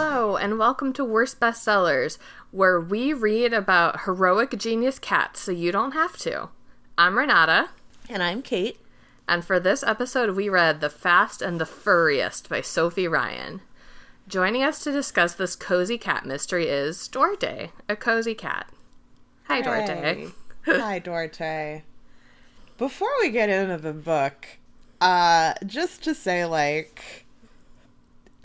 Hello, and welcome to Worst Bestsellers, where we read about heroic genius cats so you don't have to. I'm Renata, And I'm Kait. and for this episode, we read The Fast and the Furriest by Sofie Ryan. Joining us to discuss this cozy cat mystery is Duarte, a cozy cat. Hi, Duarte. Hey. Hi, Duarte. Before we get into the book, uh, just to say, like,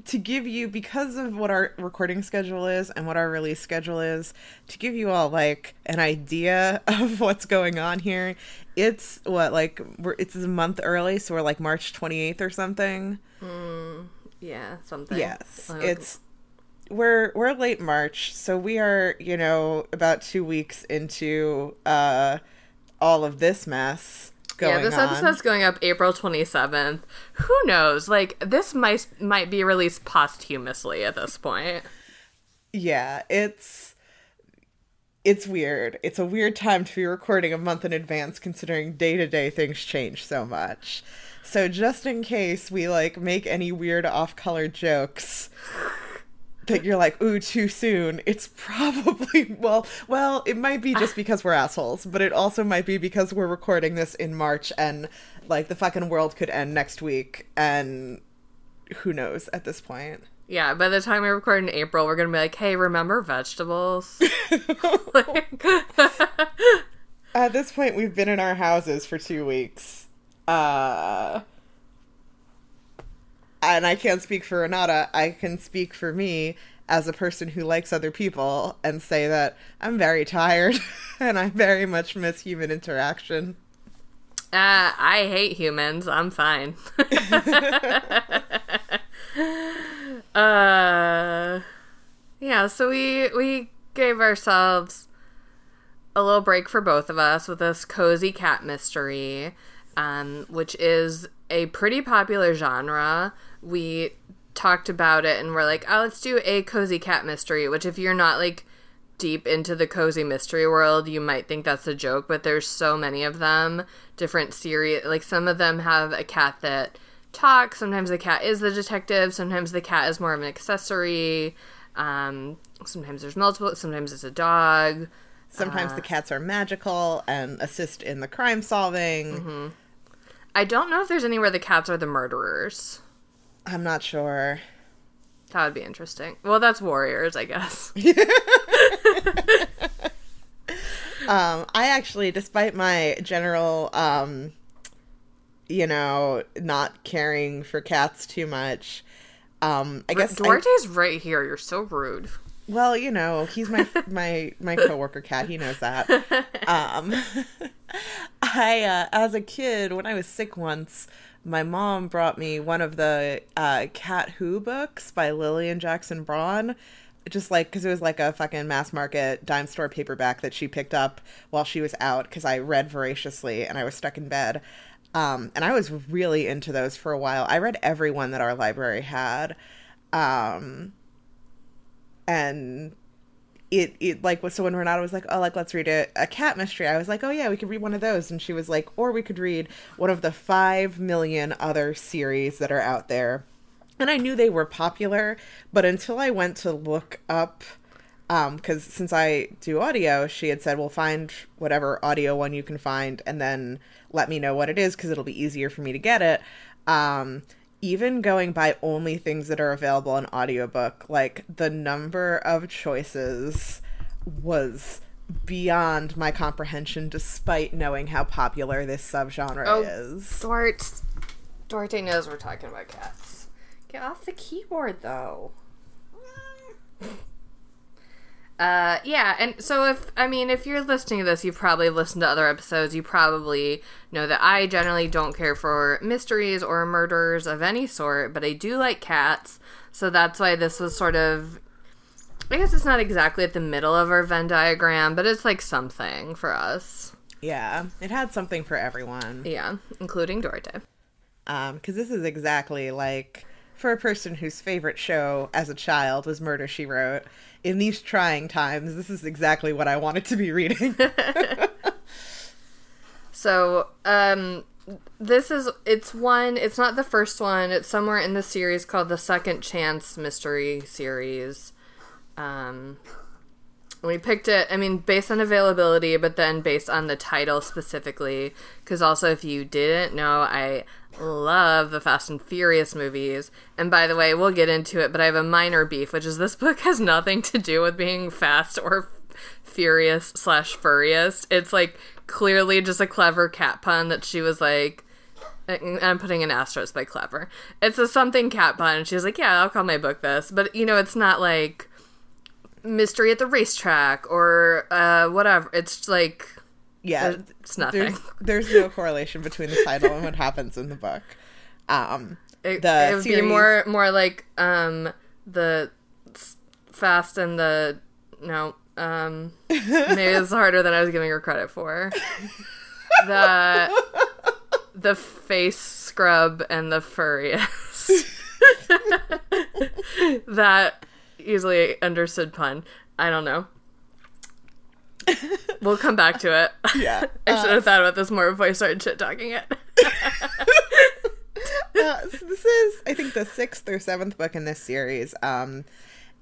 to give you, because of what our recording schedule is and what our release schedule is, to give you all, like, an idea of what's going on here, it's what, like, we're, it's a month early, so we're like March 28th or something. Yeah, something. Yes, Uh, it's we're we're late March, so we are you know about two weeks into uh all of this mess yeah, this on. episode's going up April 27th. Who knows? Like, this might might be released posthumously at this point. Yeah, it's it's weird. It's a weird time to be recording a month in advance, considering day to day things change so much. So just in case we like make any weird off color jokes. That you're like, ooh, too soon. It's probably well, well, it might be just because we're assholes, but it also might be because we're recording this in March and like the fucking world could end next week, and who knows at this point. Yeah, by the time we record in April, we're gonna be like, "Hey, remember vegetables?" like, At this point, we've been in our houses for two weeks. Uh, and I can't speak for Renata. I can speak for me as a person who likes other people and say that I'm very tired and I very much miss human interaction. uh, I hate humans. I'm fine. uh, yeah. So we we gave ourselves a little break for both of us with this cozy cat mystery, um, which is a pretty popular genre. We talked about it and we're like, oh, let's do a cozy cat mystery, which if you're not like deep into the cozy mystery world, you might think that's a joke, but there's so many of them, different series. Like some of them have a cat that talks, sometimes the cat is the detective, sometimes the cat is more of an accessory. Um, sometimes there's multiple, sometimes it's a dog. Sometimes the cats are magical and assist in the crime solving. I don't know if there's anywhere the cats are the murderers. I'm not sure. That would be interesting. Well, that's warriors, I guess. Um, I actually, despite my general, um, you know, not caring for cats too much, um, I guess I- Duarte's right here. You're so rude. Well, you know, he's my my my coworker cat. He knows that. Um, I uh, as a kid, when I was sick once, my mom brought me one of the uh, Cat Who books by Lillian Jackson Braun. Just like because it was like a fucking mass market dime store paperback that she picked up while she was out because I read voraciously and I was stuck in bed. Um, and I was really into those for a while. I read every one that our library had. Um, and it it like was so when Renata was like, oh, like let's read a, a cat mystery. I was like, oh yeah, we could read one of those, and she was like, or we could read one of the five million other series that are out there. And I knew they were popular, but until I went to look up, because since I do audio, she had said, well, find whatever audio one you can find, and then let me know what it is, because it'll be easier for me to get it. Um, even going by only things that are available in audiobook, like the number of choices was beyond my comprehension despite knowing how popular this subgenre Oh. is. Duarte, Duarte knows we're talking about cats. Get off the keyboard, though. Uh, yeah, and so if I mean, if you're listening to this, you've probably listened to other episodes. You probably know that I generally don't care for mysteries or murders of any sort, but I do like cats. So that's why this was sort of. I guess it's not exactly at the middle of our Venn diagram, but it's like something for us. Yeah, it had something for everyone. Yeah, including Duarte. Um, because this is exactly like for a person whose favorite show as a child was Murder She Wrote. In these trying times, this is exactly what I wanted to be reading. So, um, this is it's one it's not the first one it's somewhere in the series called the second chance mystery series um we picked it i mean based on availability but then based on the title specifically because also if you didn't know i love the fast and furious movies and by the way we'll get into it but i have a minor beef which is this book has nothing to do with being fast or furious slash furriest it's like clearly just a clever cat pun that she was like I'm putting an asterisk by clever. It's a something cat pun, and she's like, "Yeah, I'll call my book this." But you know, it's not like mystery at the racetrack or uh, whatever. It's like Yeah, it's nothing. There's, there's no correlation between the title and what happens in the book. Um, It, the it would be series- more more like um the fast and the no um maybe it's harder than I was giving her credit for. The the face scrub and the furriest. that easily understood pun. I don't know. We'll come back to it. Yeah. I should have thought about this more before I started shit talking it. uh, so this is, I think, the sixth or seventh book in this series. Um,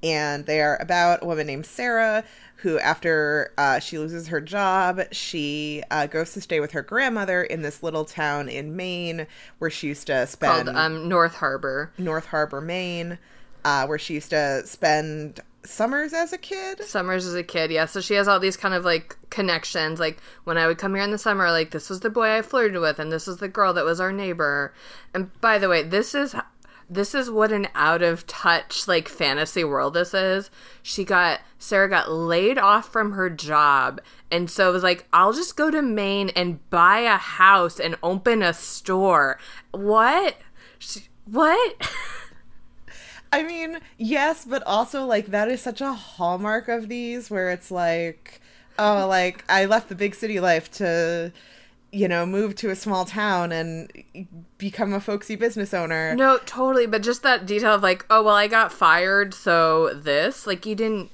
and they are about a woman named Sarah who, after uh, she loses her job, she uh, goes to stay with her grandmother in this little town in Maine where she used to spend Called um, North Harbor. North Harbor, Maine, uh, where she used to spend summers as a kid. Summers as a kid, yeah. So she has all these kind of like connections. Like when I would come here in the summer, like this was the boy I flirted with, and this was the girl that was our neighbor. And by the way, this is this is what an out of touch like fantasy world this is. She got Sarah got laid off from her job, and so it was like, I'll just go to Maine and buy a house and open a store. What? She, what? I mean, yes, but also like that is such a hallmark of these where it's like, oh, like I left the big city life to, you know, move to a small town and become a folksy business owner. No, totally. But just that detail of like, oh well, I got fired, so this like you didn't.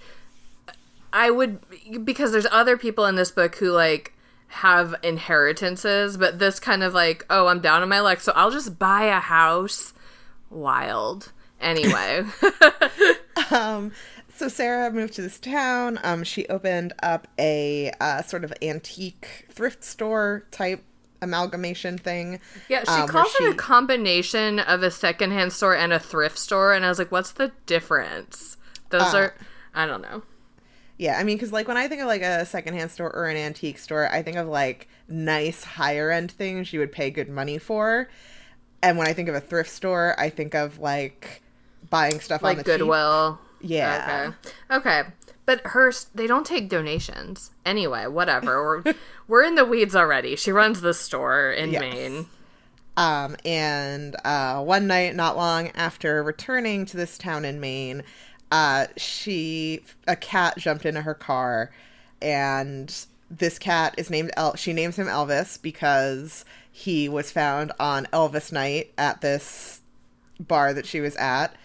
I would because there's other people in this book who like have inheritances, but this kind of like, oh, I'm down on my luck, so I'll just buy a house. Wild. Anyway, Um, so Sarah moved to this town. Um, she opened up a uh, sort of antique thrift store type amalgamation thing. yeah, she um, calls it a combination of a secondhand store and a thrift store, and I was like, what's the difference? Those Uh, are, I don't know. Yeah, I mean, because like when I think of like a secondhand store or an antique store, I think of like nice higher end things you would pay good money for. And when I think of a thrift store, I think of like buying stuff on like the cheap. Goodwill. Yeah. Okay. Okay. But her, they don't take donations anyway. Whatever. We're we're in the weeds already. She runs the store in Yes. Maine. Um, and uh, one night, not long after returning to this town in Maine, uh, she a cat jumped into her car, and this cat is named El. She names him Elvis because he was found on Elvis night at this bar that she was at,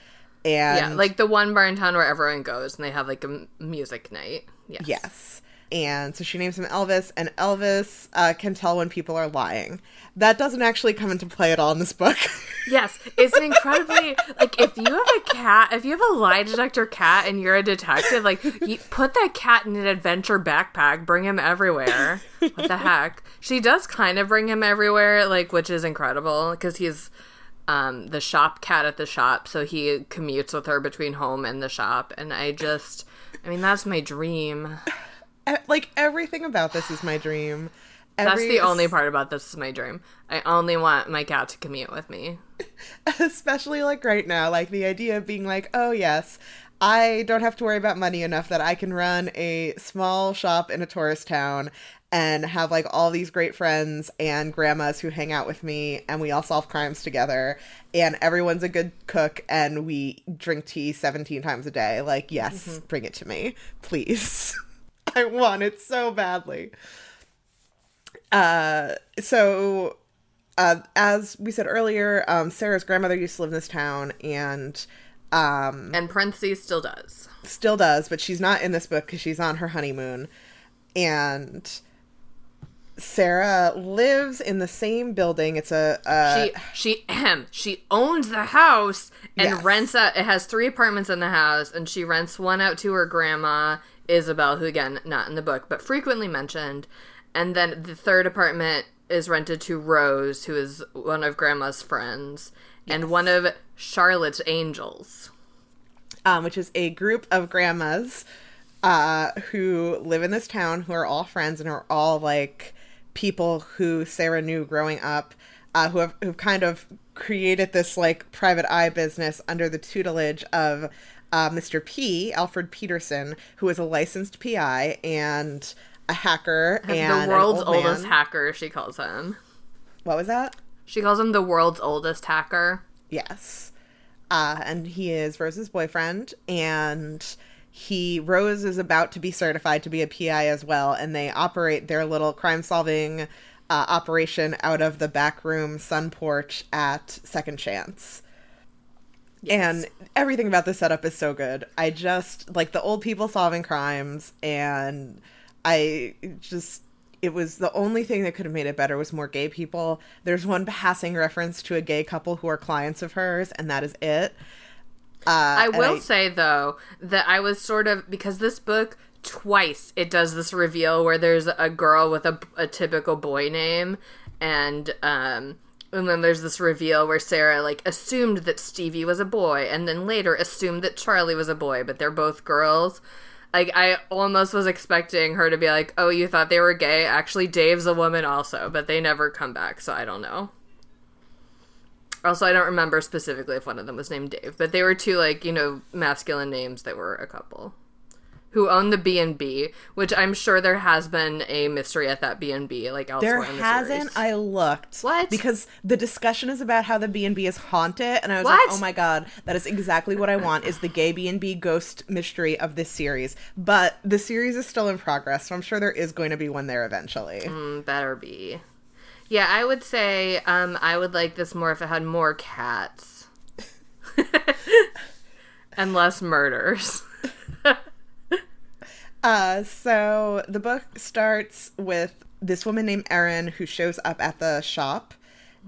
and yeah, like the one bar in town where everyone goes and they have like a music night. Yes. Yes. And so she names him Elvis, and Elvis uh, can tell when people are lying. That doesn't actually come into play at all in this book. Yes, it's an incredibly like if you have a cat, if you have a lie detector cat and you're a detective, like you put that cat in an adventure backpack, bring him everywhere. What the heck? She does kind of bring him everywhere, like which is incredible because he's um the shop cat at the shop, so he commutes with her between home and the shop, and I just, I mean, that's my dream. Like everything about this is my dream. That's the only part about this is my dream. I only want my cat to commute with me. especially like right now, like the idea of being like, oh yes, I don't have to worry about money enough that I can run a small shop in a tourist town and have like all these great friends and grandmas who hang out with me and we all solve crimes together and everyone's a good cook and we drink tea 17 times a day. Like, yes, bring it to me, please. I want it so badly. Uh, so uh, as we said earlier, um, Sarah's grandmother used to live in this town and um, And parentheses still does. still does, but she's not in this book because she's on her honeymoon. And Sarah lives in the same building. It's a uh, she she ahem, she owns the house and Yes. rents out. It has three apartments in the house, and she rents one out to her grandma Isabel, who again not in the book but frequently mentioned, and then the third apartment is rented to Rose, who is one of grandma's friends, and one of Charlotte's angels. um, which is a group of grandmas uh, who live in this town who are all friends and are all like people who Sarah knew growing up, uh, who have who've kind of created this like private eye business under the tutelage of uh, Mr. P, Alfred Peterson, who is a licensed PI and a hacker and the an world's old man. oldest hacker, she calls him. What was that? She calls him the world's oldest hacker. Yes. Uh, and he is Rose's boyfriend, and he Rose is about to be certified to be a PI as well, and they operate their little crime-solving uh, operation out of the back room sun porch at Second Chance. Yes. And everything about the setup is so good. I just like the old people solving crimes, and I just it was the only thing that could have made it better was more gay people. There's one passing reference to a gay couple who are clients of hers, and that is it. Uh, I will say though that I was sort of because this book twice it does this reveal where there's a girl with a, a typical boy name and um and then there's this reveal where Sarah like assumed that Stevie was a boy and then later assumed that Charlie was a boy but they're both girls. Like I almost was expecting her to be like, "Oh, you thought they were gay? Actually, Dave's a woman also." But they never come back, so I don't know. Also, I don't remember specifically if one of them was named Dave, but they were two like you know masculine names that were a couple who owned the B and B, which I'm sure there has been a mystery at that B and B like elsewhere There in the hasn't. series. I looked. What? Because the discussion is about how the B and B is haunted, and I was What? like, "Oh my god, that is exactly what I want! Is the gay B and B ghost mystery of this series?" But the series is still in progress, so I'm sure there is going to be one there eventually. Mm, better be. Yeah, I would say um, I would like this more if it had more cats and less murders. Uh, so the book starts with this woman named Erin who shows up at the shop,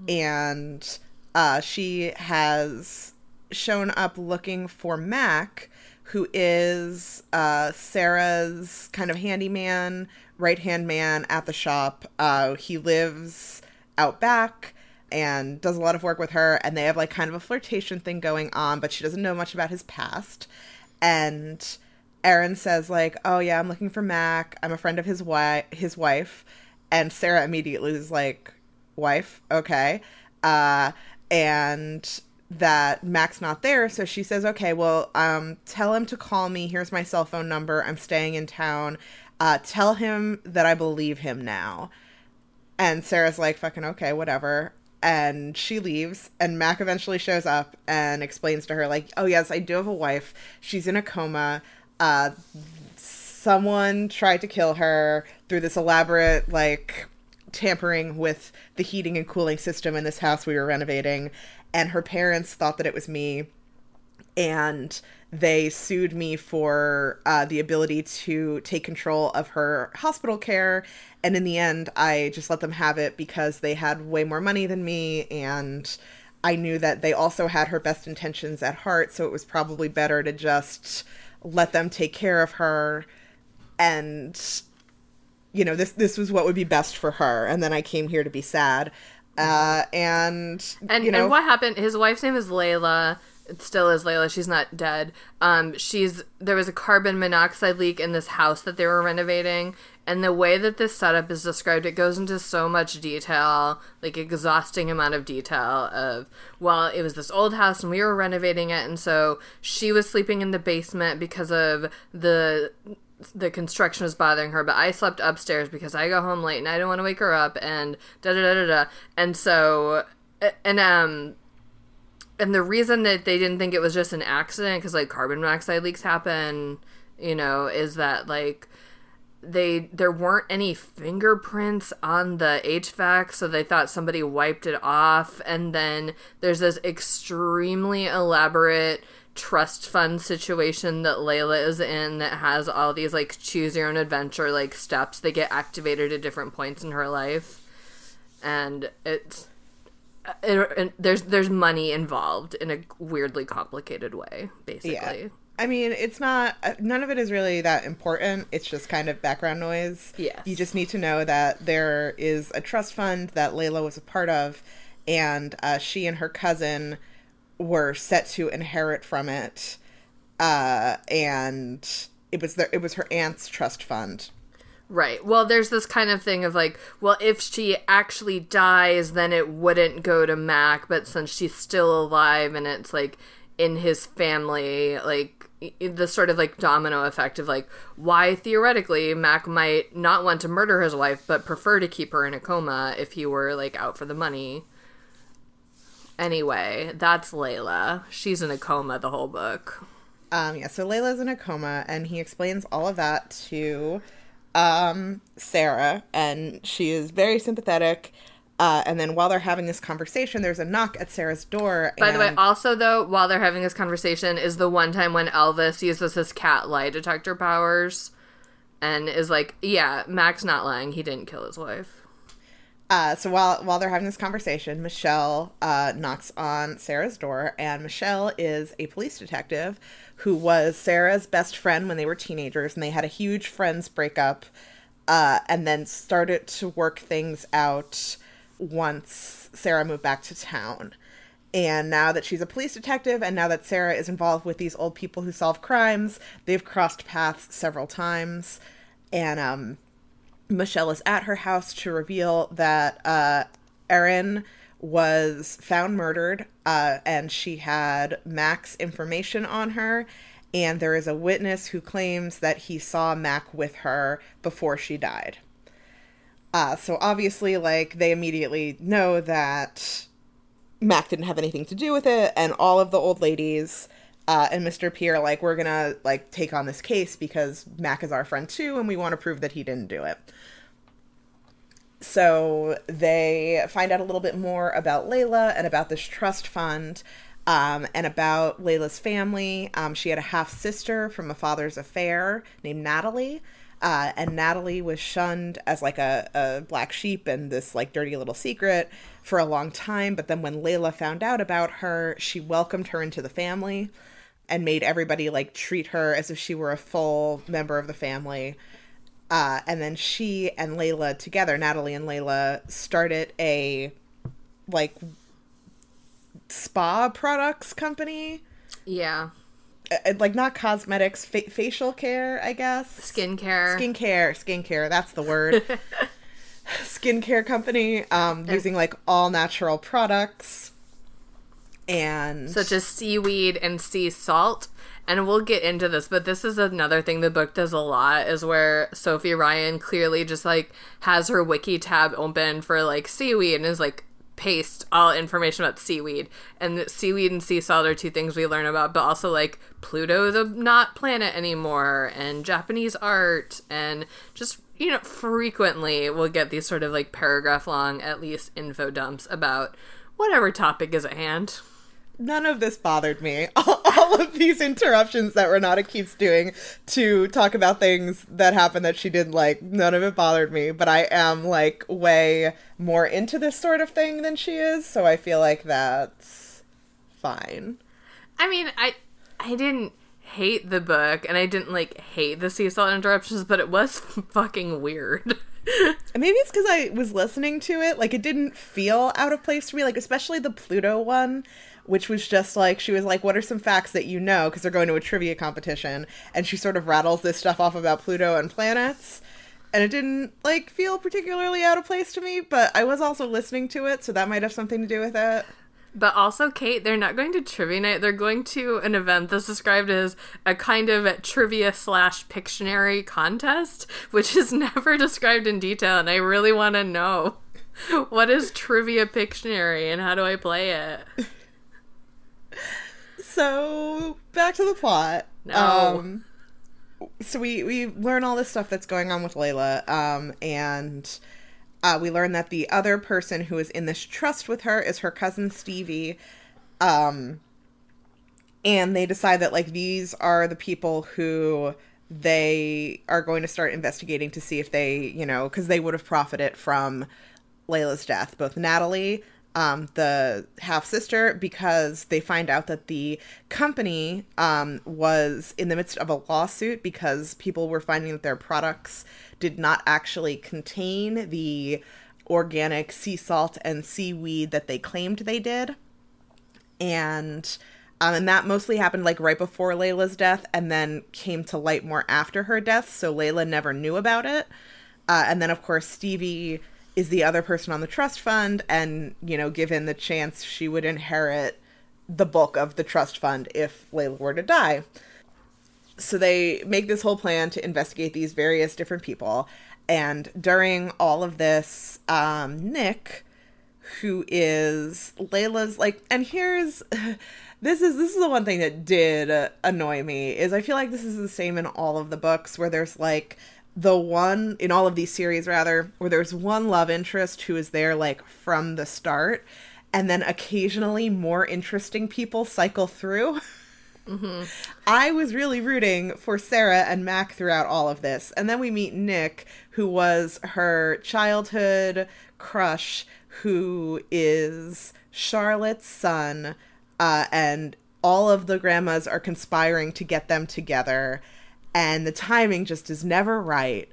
and uh, she has shown up looking for Mac, who is uh, Sarah's kind of handyman, right hand man at the shop. Uh, he lives out back and does a lot of work with her, and they have like kind of a flirtation thing going on, but she doesn't know much about his past. And Aaron says like, "Oh yeah, I'm looking for Mac. I'm a friend of his wife. His wife." And Sarah immediately is like, "Wife, okay." Uh, and that Mac's not there, so she says, "Okay, well, um, tell him to call me. Here's my cell phone number. I'm staying in town. Uh, tell him that I believe him now." And Sarah's like, "Fucking okay, whatever." And she leaves, and Mac eventually shows up and explains to her, like, "Oh yes, I do have a wife. She's in a coma. Uh, someone tried to kill her through this elaborate, like, tampering with the heating and cooling system in this house we were renovating, and her parents thought that it was me, and they sued me for uh, the ability to take control of her hospital care. And in the end, I just let them have it because they had way more money than me, and I knew that they also had her best intentions at heart, so it was probably better to just let them take care of her and you know this this was what would be best for her and then i came here to be sad uh and And you know and what happened? His wife's name is Layla. It still is Layla. She's not dead. Um, she's there was a carbon monoxide leak in this house that they were renovating, and the way that this setup is described, it goes into so much detail, like exhausting amount of detail of well, it was this old house and we were renovating it, and so she was sleeping in the basement because of the the construction was bothering her, but I slept upstairs because I go home late and I didn't want to wake her up and da da da da da. And so, and um, and the reason that they didn't think it was just an accident because like carbon monoxide leaks happen, you know, is that like they there weren't any fingerprints on the HVAC, so they thought somebody wiped it off. And then there's this extremely elaborate trust fund situation that Layla is in that has all these like choose your own adventure like steps that get activated at different points in her life. And it's it, it, there's there's money involved in a weirdly complicated way, basically. Yeah. I mean, it's not uh, none of it is really that important. It's just kind of background noise. Yeah. You just need to know that there is a trust fund that Layla was a part of, and uh, she and her cousin were set to inherit from it, uh, and it was their, it was her aunt's trust fund. Right. Well, there's this kind of thing of like, well, if she actually dies, then it wouldn't go to Mac, but since she's still alive and it's like in his family, like the sort of like domino effect of like why theoretically Mac might not want to murder his wife but prefer to keep her in a coma if he were like out for the money. Anyway, that's Layla. She's in a coma the whole book. Um yeah, so Layla's in a coma and he explains all of that to um Sarah and she is very sympathetic uh, and then while they're having this conversation, there's a knock at Sarah's door. By the way, also though, while they're having this conversation, is the one time when Elvis uses his cat lie detector powers, and is like, "Yeah, Mac's not lying. He didn't kill his wife." Uh, so while while they're having this conversation, Michelle uh, knocks on Sarah's door, and Michelle is a police detective who was Sarah's best friend when they were teenagers, and they had a huge friends breakup, uh, and then started to work things out once Sarah moved back to town. And now that she's a police detective, and now that Sarah is involved with these old people who solve crimes, they've crossed paths several times. And um, Michelle is at her house to reveal that uh, Erin was found murdered, uh, and she had Mac's information on her. And there is a witness who claims that he saw Mac with her before she died. Uh, so obviously, like, they immediately know that Mac didn't have anything to do with it, and all of the old ladies uh, and Mr. Pierre, like, we're gonna, like, take on this case because Mac is our friend too, and we want to prove that he didn't do it. So they find out a little bit more about Layla and about this trust fund. Um, and about Layla's family. Um, she had a half sister from a father's affair named Natalie. Uh, and Natalie was shunned as like a, a black sheep and this like dirty little secret for a long time. But then when Layla found out about her, she welcomed her into the family and made everybody like treat her as if she were a full member of the family. Uh, and then she and Layla together, Natalie and Layla, started a like spa products company. Yeah. Uh, like not cosmetics, fa- facial care, I guess. Skincare. Skincare, skincare. That's the word. skincare company um, using like all natural products and such as seaweed and sea salt. And we'll get into this, but this is another thing the book does a lot is where Sofie Ryan clearly just like has her wiki tab open for like seaweed and is like paste all information about seaweed and seaweed and sea salt are two things we learn about but also like pluto the not planet anymore and japanese art and just you know frequently we'll get these sort of like paragraph long at least info dumps about whatever topic is at hand none of this bothered me. All, all, of these interruptions that Renata keeps doing to talk about things that happened that she didn't like, none of it bothered me. But I am like way more into this sort of thing than she is, so I feel like that's fine. I mean, I I didn't hate the book and I didn't like hate the sea salt interruptions, but it was fucking weird. Maybe it's because I was listening to it. Like, it didn't feel out of place to me. Like, especially the Pluto one which was just like she was like, "What are some facts that you know?" Because they're going to a trivia competition, and she sort of rattles this stuff off about Pluto and planets, and it didn't like feel particularly out of place to me. But I was also listening to it, so that might have something to do with it. But also, Kait, they're not going to trivia night. They're going to an event that's described as a kind of trivia slash Pictionary contest, which is never described in detail. And I really want to know what is trivia Pictionary and how do I play it? so back to the plot. No. Um, so we we learn all this stuff that's going on with Layla, um, and uh, we learn that the other person who is in this trust with her is her cousin Stevie, um, and they decide that like these are the people who they are going to start investigating to see if they, you know, because they would have profited from Layla's death, both Natalie, um, the half sister, because they find out that the company um, was in the midst of a lawsuit because people were finding that their products did not actually contain the organic sea salt and seaweed that they claimed they did. And um, and that mostly happened like right before Layla's death and then came to light more after her death. So Layla never knew about it. Uh, and then, of course, Stevie is the other person on the trust fund. And, you know, given the chance, she would inherit the bulk of the trust fund if Layla were to die. So they make this whole plan to investigate these various different people. And during all of this, um, Nick, who is Layla's like, and here's this is this is the one thing that did annoy me is I feel like this is the same in all of the books where there's like the one in all of these series rather where there's one love interest who is there like from the start and then occasionally more interesting people cycle through. Mm-hmm. I was really rooting for Sarah and Mac throughout all of this. And then we meet Nick, who was her childhood crush, who is Charlotte's son, uh, and all of the grandmas are conspiring to get them together, and the timing just is never right.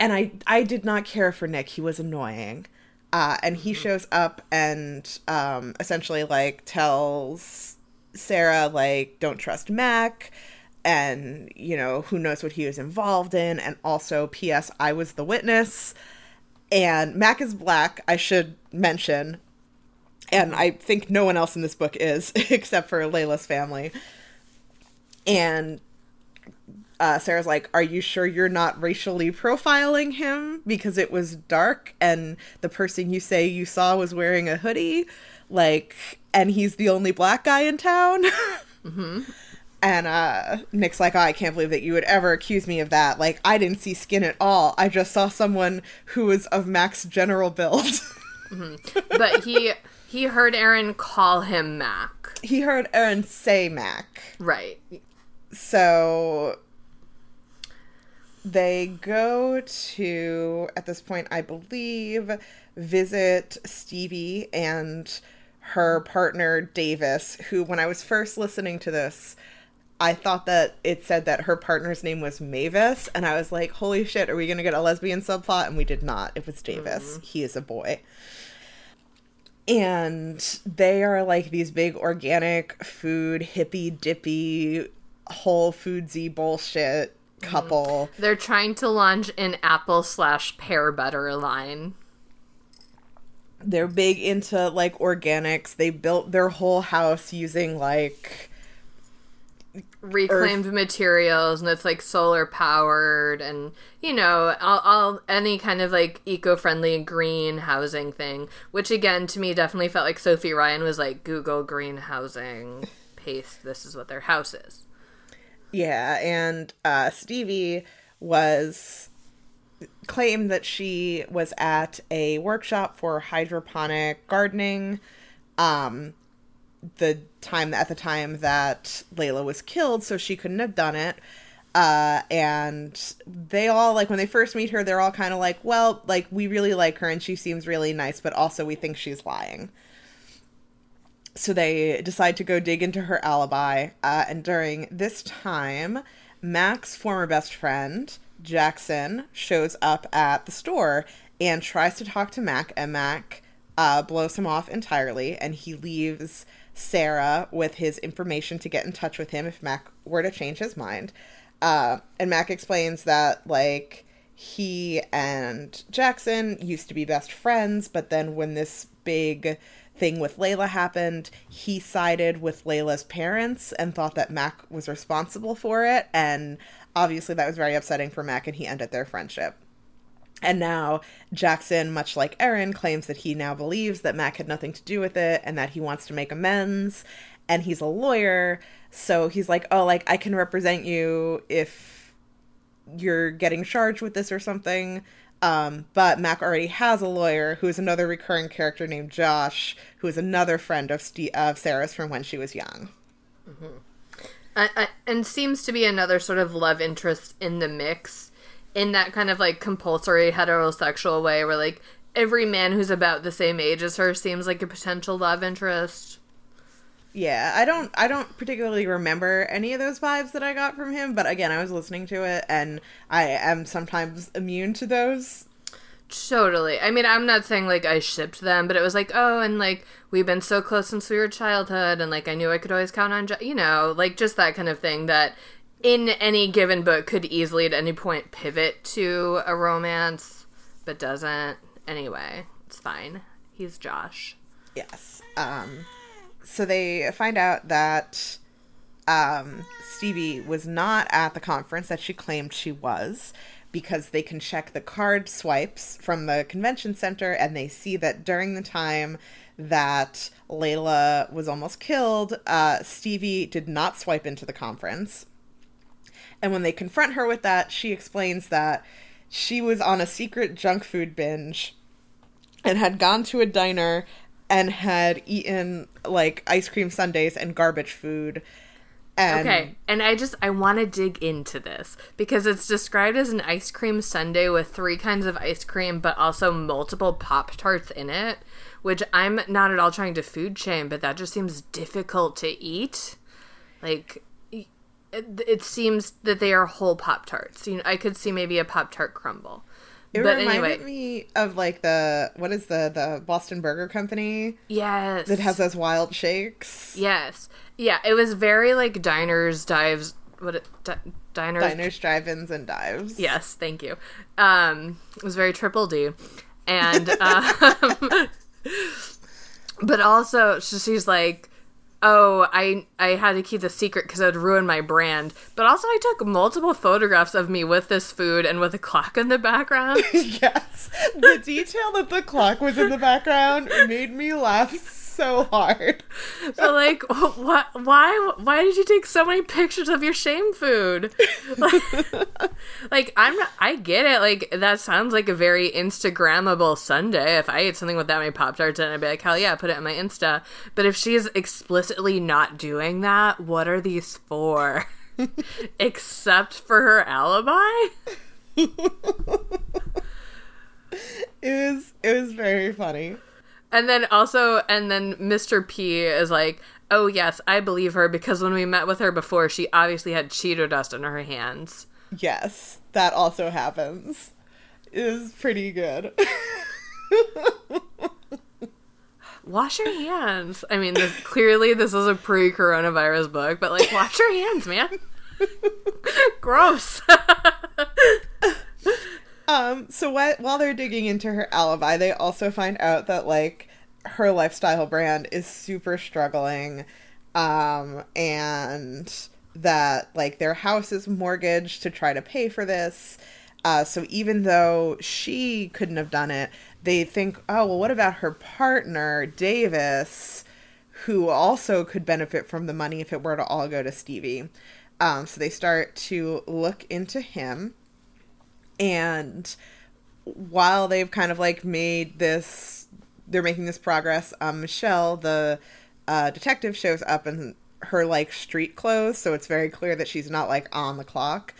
And I, I did not care for Nick. He was annoying. Uh, and he mm-hmm. shows up and um, essentially like tells Sarah like don't trust Mac and you know who knows what he was involved in and also ps I was the witness and Mac is black I should mention and I think no one else in this book is except for Layla's family. And uh, Sarah's like, "Are you sure you're not racially profiling him because it was dark and the person you say you saw was wearing a hoodie, like, and he's the only black guy in town?" mm-hmm. And uh, Nick's like, oh, I can't believe that you would ever accuse me of that. Like, I didn't see skin at all. I just saw someone who was of Mac's general build. mm-hmm. But he he heard Aaron call him Mac. He heard Aaron say Mac. Right. So they go to, at this point, I believe, visit Stevie and her partner Davis, who, when I was first listening to this, I thought that it said that her partner's name was Mavis, and I was like, holy shit, are we going to get a lesbian subplot? And we did not. It was Davis. Mm. He is a boy and they are like these big organic food hippy dippy whole foodsy bullshit couple. They're trying to launch an apple slash pear butter line. They're big into like organics. They built their whole house using like reclaimed Earth. materials and it's like solar powered and you know all, all any kind of like eco-friendly green housing thing which again to me definitely felt like sofie ryan was like google green housing paste this is what their house is yeah and uh stevie was claimed that she was at a workshop for hydroponic gardening um the time at the time that Layla was killed, so she couldn't have done it. Uh, and they all like when they first meet her, they're all kind of like, well, like we really like her and she seems really nice, but also we think she's lying. So they decide to go dig into her alibi. Uh, and during this time, Mac's former best friend, Jackson, shows up at the store and tries to talk to Mac, and Mac uh, blows him off entirely, and he leaves Sarah with his information to get in touch with him if Mac were to change his mind. Uh, and Mac explains that, like, he and Jackson used to be best friends, but then when this big thing with Layla happened, he sided with Layla's parents and thought that Mac was responsible for it. And obviously, that was very upsetting for Mac, and he ended their friendship. And now Jackson, much like Aaron, claims that he now believes that Mac had nothing to do with it and that he wants to make amends. And he's a lawyer. So he's like, oh, like, I can represent you if you're getting charged with this or something. Um, but Mac already has a lawyer who is another recurring character named Josh, who is another friend of, of Sarah's from when she was young. Uh, and seems to be another sort of love interest in the mix in that kind of like compulsory heterosexual way where like every man who's about the same age as her seems like a potential love interest. Yeah, I don't I don't particularly remember any of those vibes that I got from him, but again, I was listening to it and I am sometimes immune to those. Totally. I mean, I'm not saying like I shipped them, but it was like, oh, and like we've been so close since we were childhood, and like I knew I could always count on, jo-, you know, like just that kind of thing that in any given book could easily at any point pivot to a romance, but doesn't. Anyway, it's fine. He's Josh. Yes. Um so they find out that um Stevie was not at the conference that she claimed she was because they can check the card swipes from the convention center and they see that during the time that Layla was almost killed, uh, Stevie did not swipe into the conference. And when they confront her with that, she explains that she was on a secret junk food binge and had gone to a diner and had eaten like ice cream sundaes and garbage food. And Okay, and I just I want to dig into this because it's described as an ice cream sundae with three kinds of ice cream, but also multiple pop tarts in it. Which I'm not at all trying to food shame, but that just seems difficult to eat. Like, it, it seems that they are whole pop tarts. You know, I could see maybe a pop tart crumble. It but reminded anyway, me of like the what is the the Boston Burger Company yes, that has those wild shakes. yes, yeah. It was very like diners, dives, what it, di- diners, Diners, drive-ins, and dives. Yes, thank you. Um, it was very triple D, and um, but also so she's like, "Oh, I I had to keep the secret because it would ruin my brand." But also, I took multiple photographs of me with this food and with a clock in the background. yes, the detail that the clock was in the background made me laugh so hard. so like, what? Why? Why did you take so many pictures of your shame food? Like, like I'm. Not, I get it. Like that sounds like a very Instagrammable Sunday. If I ate something with that many pop tarts in, it, I'd be like, hell yeah, put it in my Insta. But if she's explicitly not doing that, what are these for? Except for her alibi. It was it was very funny. And then also, and then Mr. P is like, oh, yes, I believe her because when we met with her before, she obviously had Cheeto dust in her hands. Yes, that also happens. It was pretty good. Wash your hands. I mean, this, clearly this is a pre coronavirus book, but like, wash your hands, man. Gross. Um, so wh- while they're digging into her alibi, they also find out that like her lifestyle brand is super struggling, um, and that like their house is mortgaged to try to pay for this. Uh, so even though she couldn't have done it, they think, oh well, what about her partner Davis, who also could benefit from the money if it were to all go to Stevie. Um, so they start to look into him and while they've kind of like made this they're making this progress um michelle the uh, detective shows up in her like street clothes so it's very clear that she's not like on the clock.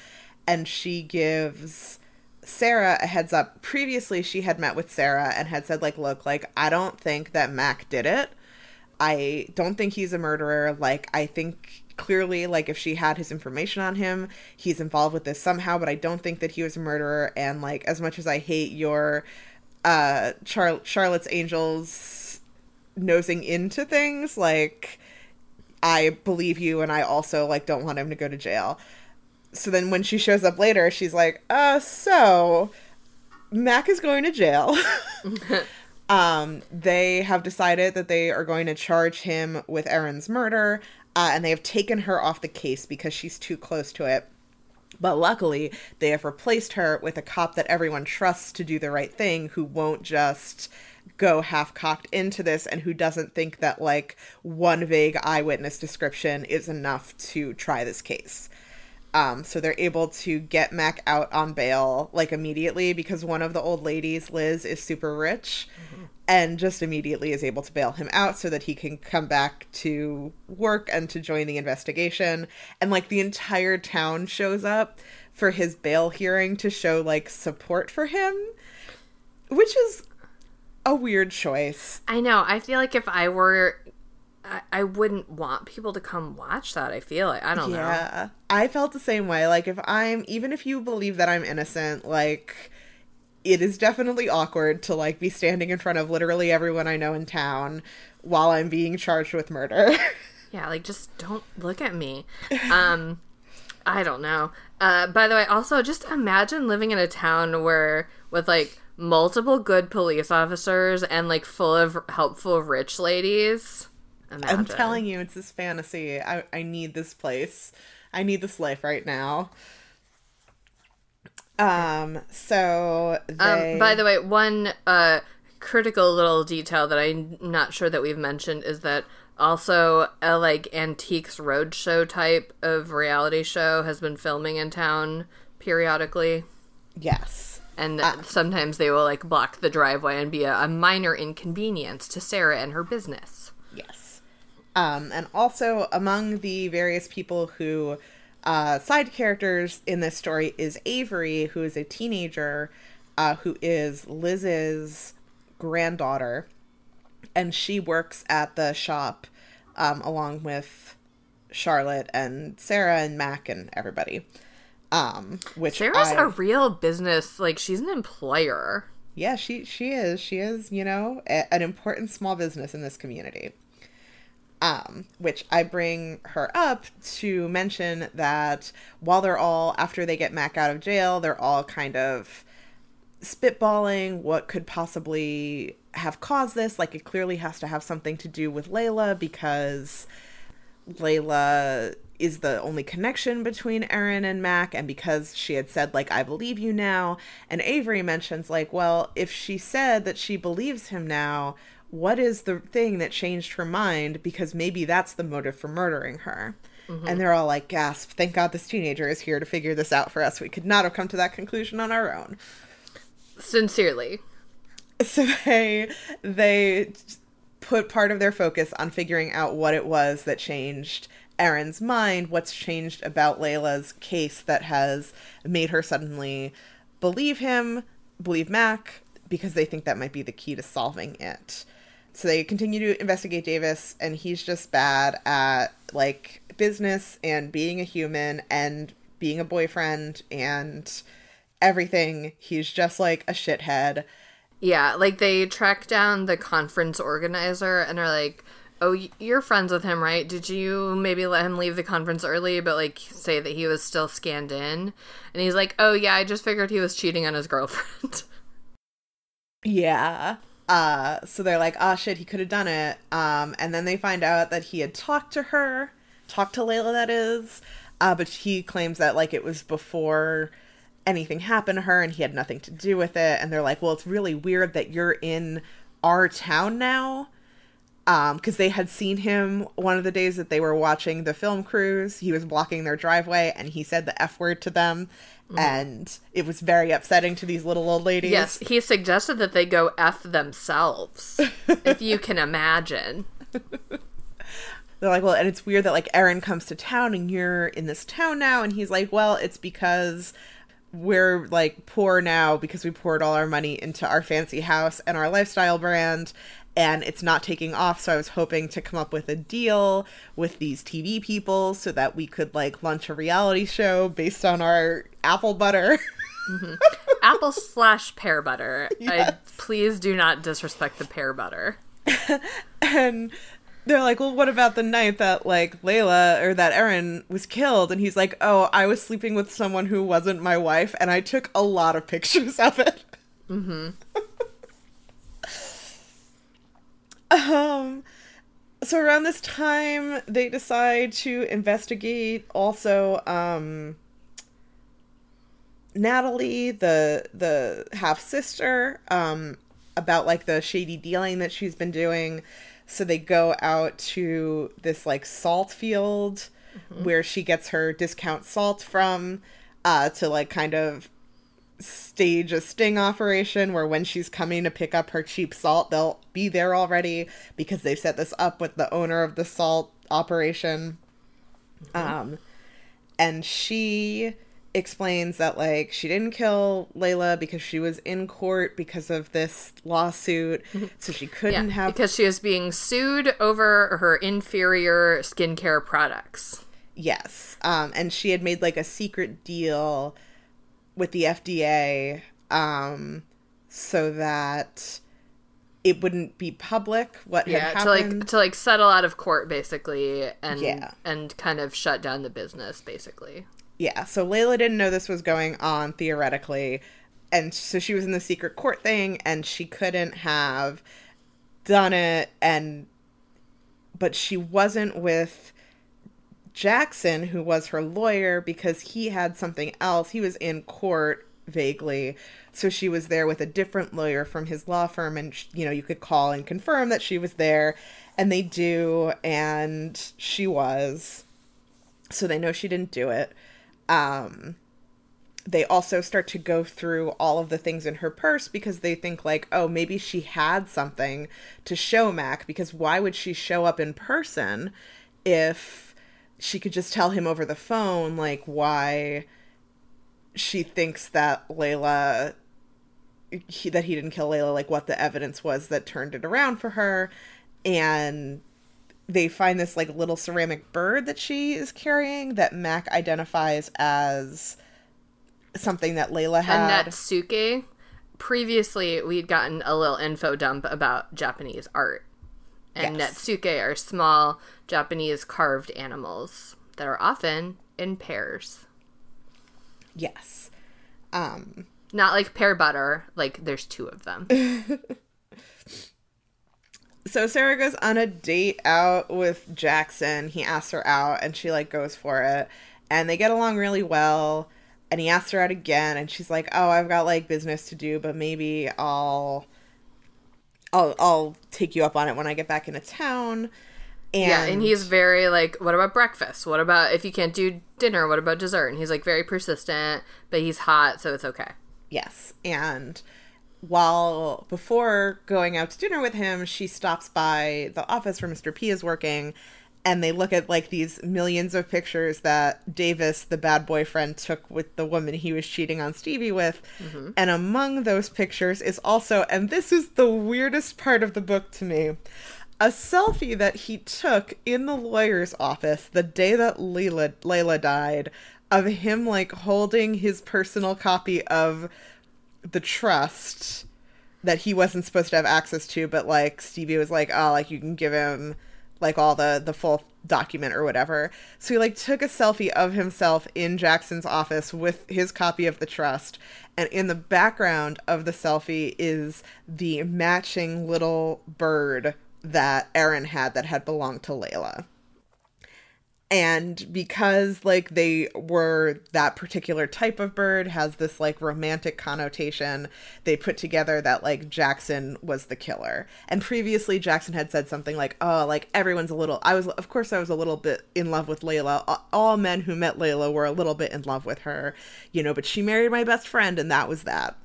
And she gives sarah a heads up. Previously she had met with sarah and had said like look like i don't think that mac did it. I don't think he's a murderer. Like i think clearly like if she had his information on him he's involved with this somehow but i don't think that he was a murderer. And like as much as i hate your uh Char- charlotte's angels nosing into things like i believe you and i also like don't want him to go to jail. So then when she shows up later she's like uh so mac is going to jail. Um they have decided that they are going to charge him with aaron's murder uh, and they have taken her off the case because she's too close to it. But luckily, they have replaced her with a cop that everyone trusts to do the right thing who won't just go half cocked into this and who doesn't think that, like, one vague eyewitness description is enough to try this case. Um, so they're able to get Mac out on bail like immediately because one of the old ladies, Liz, is super rich and just immediately is able to bail him out so that he can come back to work and to join the investigation. And like the entire town shows up for his bail hearing to show like support for him, which is a weird choice. I know. I feel like if I were I, I wouldn't want people to come watch that. I feel like I don't know. Yeah. I felt the same way. Like if I'm even if you believe that I'm innocent, like it is definitely awkward to like be standing in front of literally everyone I know in town while I'm being charged with murder. Yeah, like just don't look at me. Um I don't know. Uh by the way, also just imagine living in a town where with like multiple good police officers and like full of helpful rich ladies. Imagine. I'm telling you, it's this fantasy. I, I need this place. I need this life right now. Um, so they... Um, by the way, one uh, critical little detail that I'm not sure that we've mentioned is that also a like antiques roadshow type of reality show has been filming in town periodically, yes. and Ah. sometimes they will like block the driveway and be a, a minor inconvenience to Sarah and her business. Yes. Um, and also among the various people who uh, side characters in this story is Avery, who is a teenager, uh, who is Liz's granddaughter, and she works at the shop um, along with Charlotte and Sarah and Mac and everybody. Um, which Sarah's I- a real business, like she's an employer. yeah, she she is. She is, you know, a, an important small business in this community. Um, which I bring her up to mention that while they're all after they get Mac out of jail, they're all kind of spitballing what could possibly have caused this. Like it clearly has to have something to do with Layla because Layla is the only connection between Erin and Mac, and because she had said, like, I believe you now, and Avery mentions, like, well, if she said that she believes him now, what is the thing that changed her mind? Because maybe that's the motive for murdering her. Mm-hmm. And they're all like, gasp, thank God this teenager is here to figure this out for us. We could not have come to that conclusion on our own. Sincerely. so they they put part of their focus on figuring out what it was that changed Erin's mind, what's changed about Layla's case that has made her suddenly believe him, believe Mac, because they think that might be the key to solving it. So they continue to investigate Davis, and he's just bad at like business and being a human and being a boyfriend and everything. He's just like a shithead. Yeah, like they track down the conference organizer and are like, "Oh, you're friends with him, right? Did you maybe let him leave the conference early, but like say that he was still scanned in?" And he's like, "Oh yeah, I just figured he was cheating on his girlfriend." Yeah. Uh, so they're like, oh shit, he could have done it. Um, and then they find out that he had talked to her, talked to Layla, that is. Uh, but he claims that like it was before anything happened to her and he had nothing to do with it. And they're like, well, it's really weird that you're in our town now. Um, because they had seen him one of the days that they were watching the film crews. He was blocking their driveway and he said the F word to them. Mm-hmm. And it was very upsetting to these little old ladies. yes, he suggested that they go f themselves, if you can imagine. they're like, well, and it's weird that like Erin comes to town and you're in this town now, and he's like, well, it's because we're like poor now because we poured all our money into our fancy house and our lifestyle brand and it's not taking off so i was hoping to come up with a deal with these tv people so that we could like launch a reality show based on our apple butter Apple slash pear butter. I, please do not disrespect the pear butter. and they're like, well, what about the night that like Layla or that Erin was killed? And he's like, oh, I was sleeping with someone who wasn't my wife, and I took a lot of pictures of it. Mm-hmm. um. So around this time, they decide to investigate also um Natalie, the the half sister, um, about like the shady dealing that she's been doing. So they go out to this like salt field where she gets her discount salt from uh, to like kind of stage a sting operation where when she's coming to pick up her cheap salt, they'll be there already because they've set this up with the owner of the salt operation. Um, and she explains that like she didn't kill Layla because she was in court because of this lawsuit, so she couldn't Yeah, have because she is being sued over her inferior skincare products. Yes. Um, and she had made like a secret deal with the FDA um, so that it wouldn't be public what Yeah, had to like to like settle out of court basically and Yeah. and kind of shut down the business basically. yeah. So Layla didn't know this was going on theoretically. And so she was in the secret court thing and she couldn't have done it. And, but she wasn't with Jackson, who was her lawyer, because he had something else. He was in court vaguely. So she was there with a different lawyer from his law firm, and, you know, you could call and confirm that she was there. And they do, and she was. So they know she didn't do it. Um, they also start to go through all of the things in her purse because they think like oh maybe she had something to show mac because why would she show up in person if she could just tell him over the phone like why she thinks that layla he, that he didn't kill layla like what the evidence was that turned it around for her and they find this like little ceramic bird that she is carrying that mac identifies as something that Layla had And had. Netsuke, previously we'd gotten a little info dump about Japanese art. And Yes. Netsuke are small Japanese carved animals that are often in pairs. yes. Um Not like pear butter, like there's two of them. so Sarah goes on a date out with Jackson. He asks her out and she like goes for it. And they get along really well. And he asks her out again and she's like, "Oh, I've got like business to do, but maybe I'll I'll I'll take you up on it when I get back into town." And yeah, and he's very like, what about breakfast? What about if you can't do dinner? What about dessert? And he's like very persistent, but he's hot, so it's okay. Yes. And while before going out to dinner with him, she stops by the office where Mr. P is working and they look at like these millions of pictures that Davis, the bad boyfriend, took with the woman he was cheating on Stevie with. Mm-hmm. And among those pictures is also, and this is the weirdest part of the book to me, a selfie that he took in the lawyer's office the day that Layla, Layla died of him like holding his personal copy of the trust that he wasn't supposed to have access to, but like Stevie was like, oh, like you can give him like all the the full document or whatever. So he like took a selfie of himself in Jackson's office with his copy of the trust, and in the background of the selfie is the matching little bird that Erin had that had belonged to Layla and because like they were that particular type of bird has this like romantic connotation they put together that like jackson was the killer and previously jackson had said something like oh like everyone's a little i was of course i was a little bit in love with layla all men who met layla were a little bit in love with her you know but she married my best friend and that was that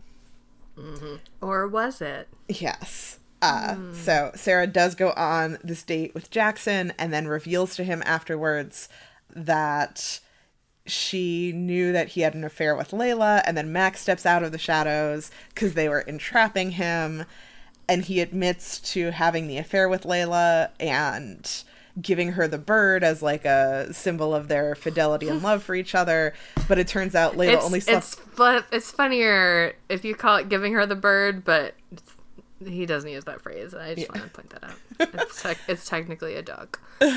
mm-hmm. Or was it? Yes. Uh, So Sarah does go on this date with Jackson and then reveals to him afterwards that she knew that he had an affair with Layla. And then Max steps out of the shadows because they were entrapping him. And he admits to having the affair with Layla and giving her the bird as like a symbol of their fidelity and love for each other. But it turns out Layla It's only slept. it's it's funnier if you call it giving her the bird, but he doesn't use that phrase. I just want to point that out. It's tec- it's technically a dog.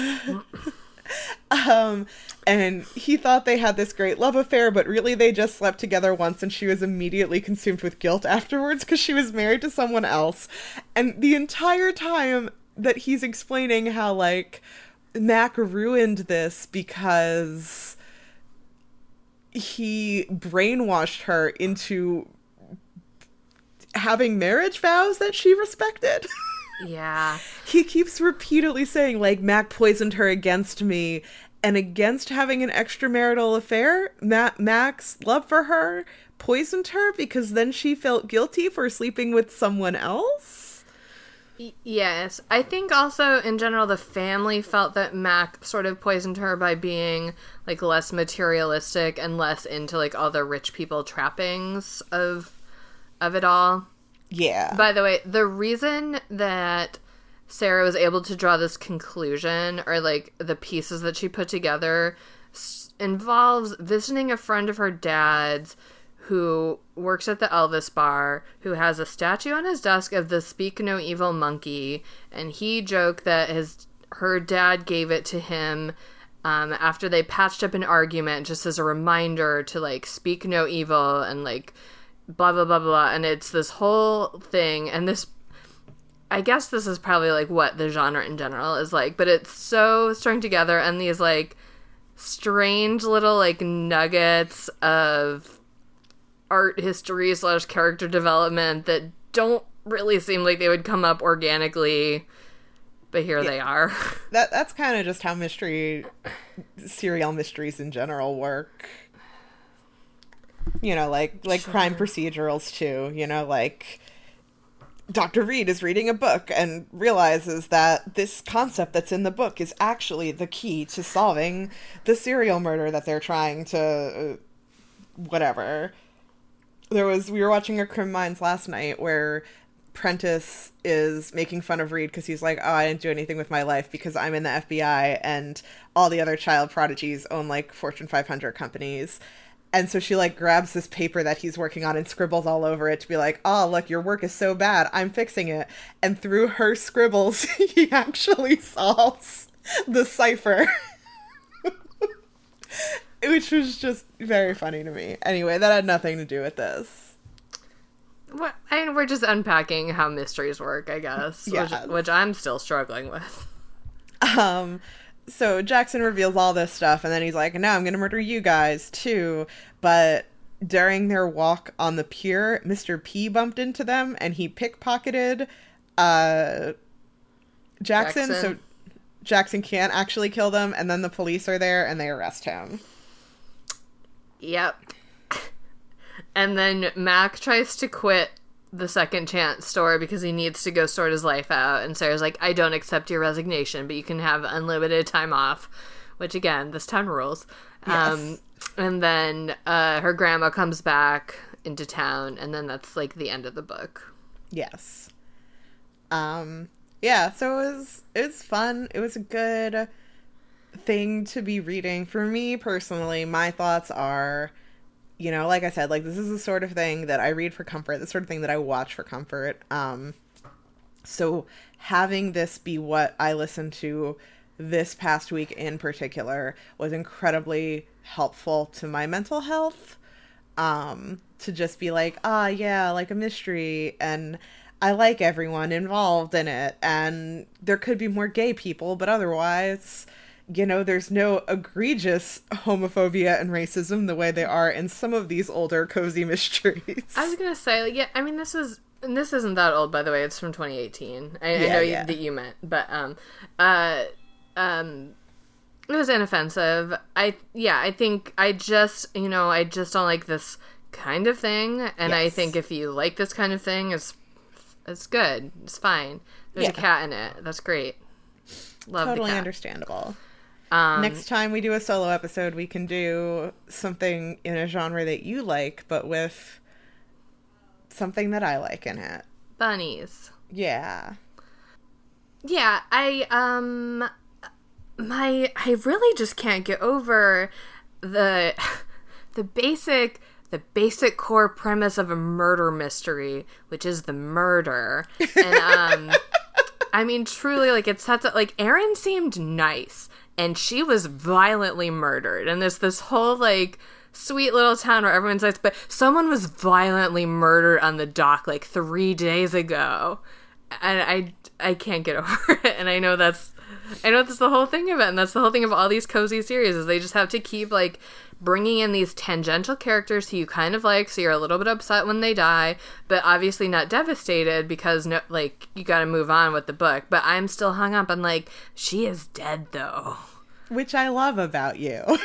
Um, and he thought they had this great love affair, but really they just slept together once and she was immediately consumed with guilt afterwards because she was married to someone else. And the entire time that he's explaining how, like, Mac ruined this because he brainwashed her into having marriage vows that she respected. Yeah. he keeps repeatedly saying like Mac poisoned her against me and against having an extramarital affair, Ma- Mac's love for her poisoned her because then she felt guilty for sleeping with someone else. Y- Yes, I think also in general the family felt that Mac sort of poisoned her by being like less materialistic and less into like all the rich people trappings of of it all. Yeah. By the way, the reason that Sarah was able to draw this conclusion or like the pieces that she put together s- involves visiting a friend of her dad's who works at the Elvis bar, who has a statue on his desk of the Speak No Evil monkey, and he joked that his her dad gave it to him um, after they patched up an argument, just as a reminder to like speak no evil and like blah blah blah blah. And it's this whole thing, and this I guess this is probably like what the genre in general is like, but it's so strung together and these like strange little like nuggets of art history slash character development that don't really seem like they would come up organically, but here they are. that that's kind of just how mystery serial mysteries in general work. You know, like like crime procedurals too, you know, like Dr. Reid is reading a book and realizes that this concept that's in the book is actually the key to solving the serial murder that they're trying to uh, whatever. There was we were watching a Crim Minds last night where Prentiss is making fun of Reid because he's like, "Oh, I didn't do anything with my life because I'm in the FBI and all the other child prodigies own like Fortune 500 companies." And so she like grabs this paper that he's working on and scribbles all over it to be like, "Oh, look, your work is so bad. I'm fixing it." And through her scribbles, he actually solves the cipher. Which was just very funny to me. Anyway, that had nothing to do with this. What I mean, we're just unpacking how mysteries work, I guess, Yes. which, which I'm still struggling with. Um, so Jackson reveals all this stuff, and then he's like, "Now I'm gonna murder you guys too." But during their walk on the pier, Mr. P bumped into them, and he pickpocketed uh, Jackson. Jackson. So Jackson can't actually kill them, and then the police are there and they arrest him. Yep. And then Mac tries to quit the second chance store because he needs to go sort his life out. And Sarah's like, I don't accept your resignation, but you can have unlimited time off. Which, again, this town rules. Um, Yes. and then uh, her grandma comes back into town, and then that's like the end of the book. Yes. Um yeah, so it was it was fun. It was a good thing to be reading. For me personally, my thoughts are you know, like I said, like this is the sort of thing that I read for comfort, the sort of thing that I watch for comfort. Um so having this be what I listened to this past week in particular was incredibly helpful to my mental health um to just be like ah yeah like a mystery and i like everyone involved in it and there could be more gay people but otherwise you know there's no egregious homophobia and racism the way they are in some of these older cozy mysteries I was gonna say, like, yeah, I mean, this is and this isn't that old, by the way. It's from 2018. I, I know yeah. You, that you meant, but um, uh, um, it was inoffensive. I yeah, I think I just you know I just don't like this kind of thing, and I think if you like this kind of thing, it's it's good. It's fine. There's a cat in it. That's great. Love totally understandable Um, next time we do a solo episode we can do something in a genre that you like but with something that i like in it bunnies. yeah Yeah, I um my I really just can't get over the the basic the basic core premise of a murder mystery, which is the murder. And um I mean truly like it sets up like Erin seemed nice and she was violently murdered. And there's this whole like sweet little town where everyone's nice, but someone was violently murdered on the dock like three days ago and I I can't get over it. And I know that's I know that's the whole thing of it, and that's the whole thing of all these cozy series is they just have to keep like bringing in these tangential characters who you kind of like, so you're a little bit upset when they die, but obviously not devastated because no, like you got to move on with the book. But I'm still hung up on like she is dead though. which I love about you.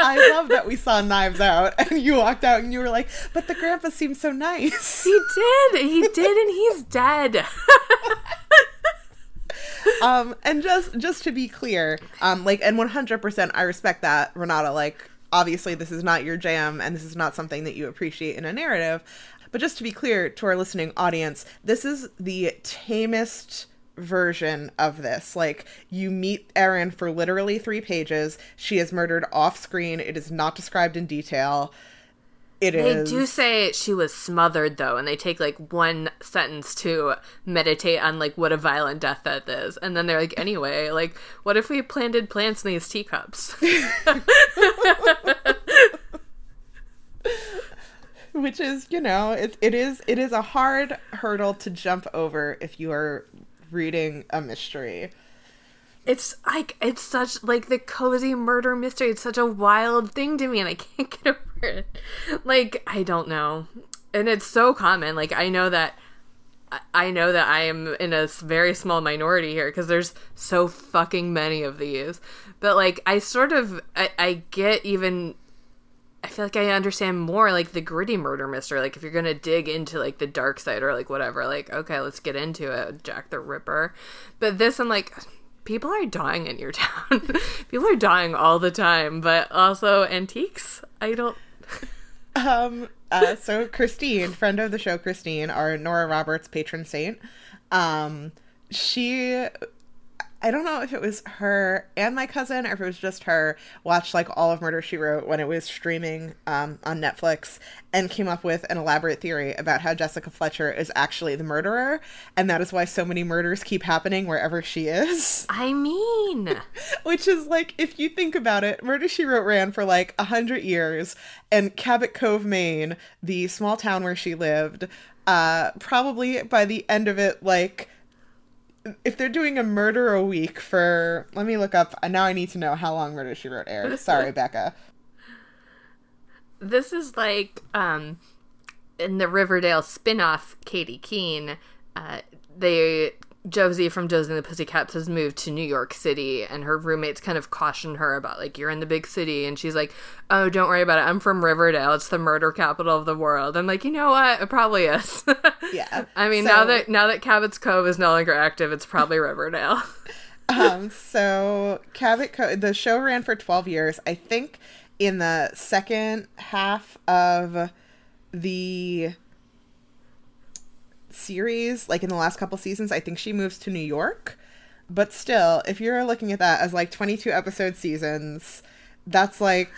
I love that we saw Knives Out and you walked out and you were like, but the grandpa seems so nice. He did. He did, and he's dead. um, and just just to be clear, um, like, and one hundred percent, I respect that, Renata. Like, obviously, this is not your jam, and this is not something that you appreciate in a narrative. But just to be clear to our listening audience, this is the tamest version of this. Like, you meet Erin for literally three pages. She is murdered off screen. It is not described in detail. It they is. do say she was smothered though, and they take like one sentence to meditate on like what a violent death that is, and then they're like, anyway, like what if we planted plants in these teacups? which is you know it, it is it is a hard hurdle to jump over if you are reading a mystery it's like it's such like the cozy murder mystery it's such a wild thing to me and i can't get over it like i don't know and it's so common like i know that I know that I am in a very small minority here because there's so fucking many of these. But like, I sort of I, I get even I feel like I understand more like the gritty murder mystery. Like if you're gonna dig into like the dark side or like whatever, like okay, let's get into it, Jack the Ripper. But this, I'm like, people are dying in your town. people are dying all the time, but also antiques. I don't. um. Uh. So Christine, friend of the show, Christine, our Nora Roberts patron saint. Um. She I don't know if it was her and my cousin or if it was just her watched like all of Murder She Wrote when it was streaming um, on Netflix and came up with an elaborate theory about how Jessica Fletcher is actually the murderer and that is why so many murders keep happening wherever she is. I mean, which is like if you think about it, Murder She Wrote ran for like a hundred years and Cabot Cove, Maine, the small town where she lived, uh, probably by the end of it, like if they're doing a murder a week for let me look up now i need to know how long murder she wrote aired. Sorry becca. This is like um in the riverdale spin-off katy keene uh they Josie from Josie and the Pussycats has moved to New York City, and her roommates kind of cautioned her about like you're in the big city, and she's like, "Oh, don't worry about it. I'm from Riverdale. It's the murder capital of the world." I'm like, you know what? It probably is. yeah. I mean, so, now that now that Cabot's Cove is no longer active, it's probably Riverdale. um. So Cabot Cove, the show ran for 12 years. I think in the second half of the series, like in the last couple seasons, I think she moves to New York. But still, if you're looking at that as like 22 episode seasons, that's like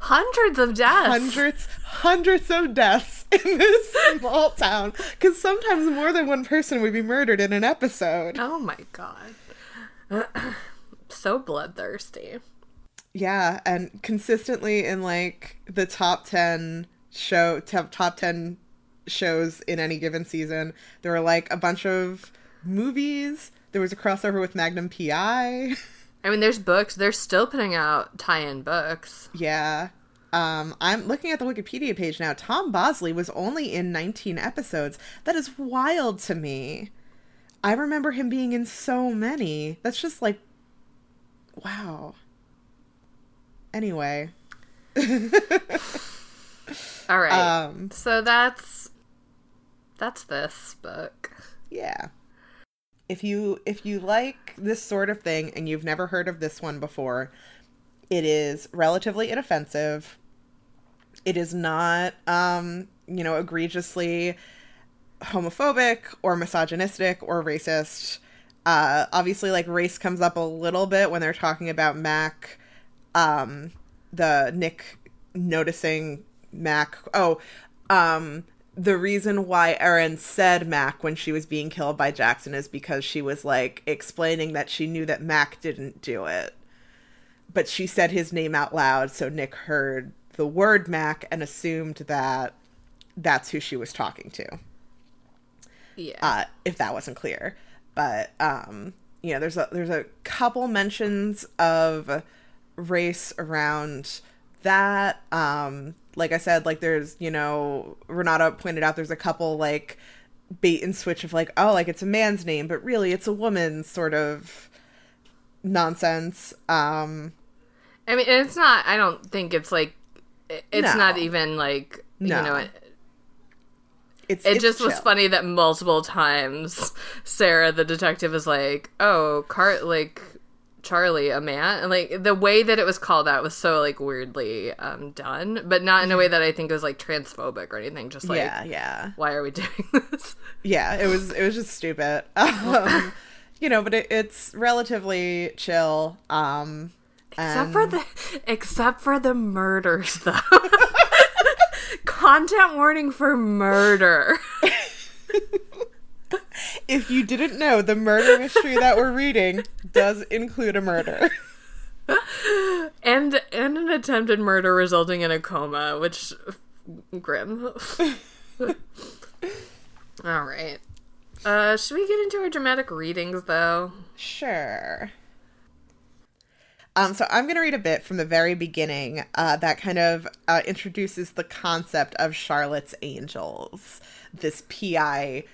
hundreds of deaths. Hundreds, hundreds of deaths in this small town. Because sometimes more than one person would be murdered in an episode. Oh my god. so bloodthirsty. Yeah, and consistently in like the top 10 show, top, top 10 shows in any given season. There were like a bunch of movies. There was a crossover with Magnum PI. I mean, there's books. They're still putting out tie-in books. Yeah. Um, I'm looking at the Wikipedia page now. Tom Bosley was only in 19 episodes. That is wild to me. I remember him being in so many. That's just like, wow. Anyway. All right. Um, so that's that's this book. Yeah. If you if you like this sort of thing and you've never heard of this one before, it is relatively inoffensive. It is not um, you know, egregiously homophobic or misogynistic or racist. Uh obviously like race comes up a little bit when they're talking about Mac um the Nick noticing Mac. Oh, um the reason why Erin said Mac when she was being killed by Jackson is because she was like explaining that she knew that Mac didn't do it. But she said his name out loud, so Nick heard the word Mac and assumed that that's who she was talking to. Yeah. Uh, if that wasn't clear. But um, you know, there's a there's a couple mentions of race around that. Um, like I said, like there's, you know, Renata pointed out there's a couple like bait and switch of like, oh, like it's a man's name, but really it's a woman's sort of nonsense. Um, I mean, it's not. I don't think it's like. It's No. not even like No. you know. It, it's it it's just was funny that multiple times Sarah, the detective, is like, "Oh, Cart like Charlie, a man," and like the way that it was called out was so like weirdly um, done, but not in a way that I think was like transphobic or anything. Just like, yeah, yeah, why are we doing this? yeah. It was it was just stupid. Um, you know, but it, it's relatively chill. Um, Except for the except for the murders though. Content warning for murder. if you didn't know, the murder mystery that we're reading does include a murder. and and an attempted murder resulting in a coma, which grim. All right. Uh should we get into our dramatic readings though? Sure. Um, so I'm going to read a bit from the very beginning uh, that kind of uh, introduces the concept of Charlotte's Angels, this PI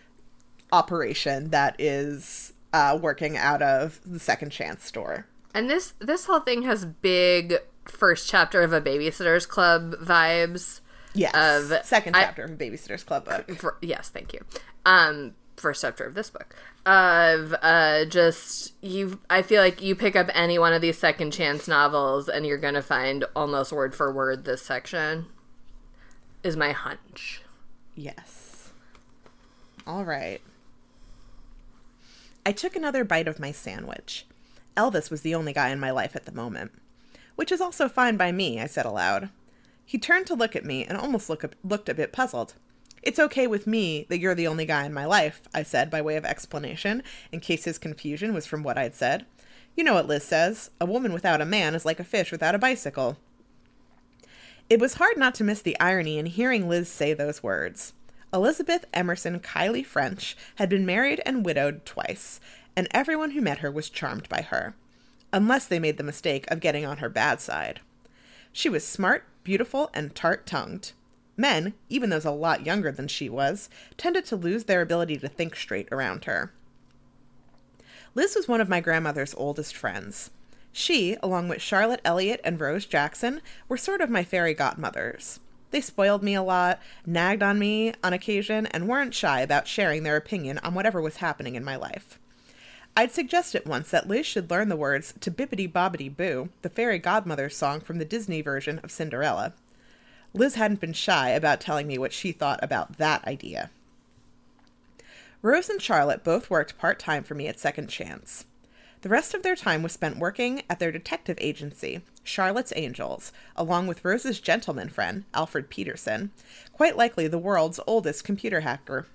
operation that is uh, working out of the Second Chance store. And this this whole thing has big first chapter of a babysitter's club vibes. Yes, Of- second I- chapter of Babysitter's Club book. For, yes, thank you. Um, first chapter of this book. Of uh, just you, I feel like you pick up any one of these second chance novels, and you're gonna find almost word for word this section. Is my hunch. Yes. All right. I took another bite of my sandwich. Elvis was the only guy in my life at the moment. Which is also fine by me, I said aloud. He turned to look at me and almost look, looked a bit puzzled. It's okay with me that you're the only guy in my life, I said by way of explanation, in case his confusion was from what I'd said. You know what Liz says a woman without a man is like a fish without a bicycle. It was hard not to miss the irony in hearing Liz say those words. Elizabeth Emerson Kiley French had been married and widowed twice, and everyone who met her was charmed by her, unless they made the mistake of getting on her bad side. She was smart, beautiful, and tart tongued. Men, even those a lot younger than she was, tended to lose their ability to think straight around her. Liz was one of my grandmother's oldest friends. She, along with Charlotte Elliott and Rose Jackson, were sort of my fairy godmothers. They spoiled me a lot, nagged on me on occasion, and weren't shy about sharing their opinion on whatever was happening in my life. I'd suggested once that Liz should learn the words to Bibbidi Bobbidi Boo, the fairy godmother's song from the Disney version of Cinderella. Liz hadn't been shy about telling me what she thought about that idea. Rose and Charlotte both worked part time for me at Second Chance. The rest of their time was spent working at their detective agency, Charlotte's Angels, along with Rose's gentleman friend, Alfred Peterson, quite likely the world's oldest computer hacker.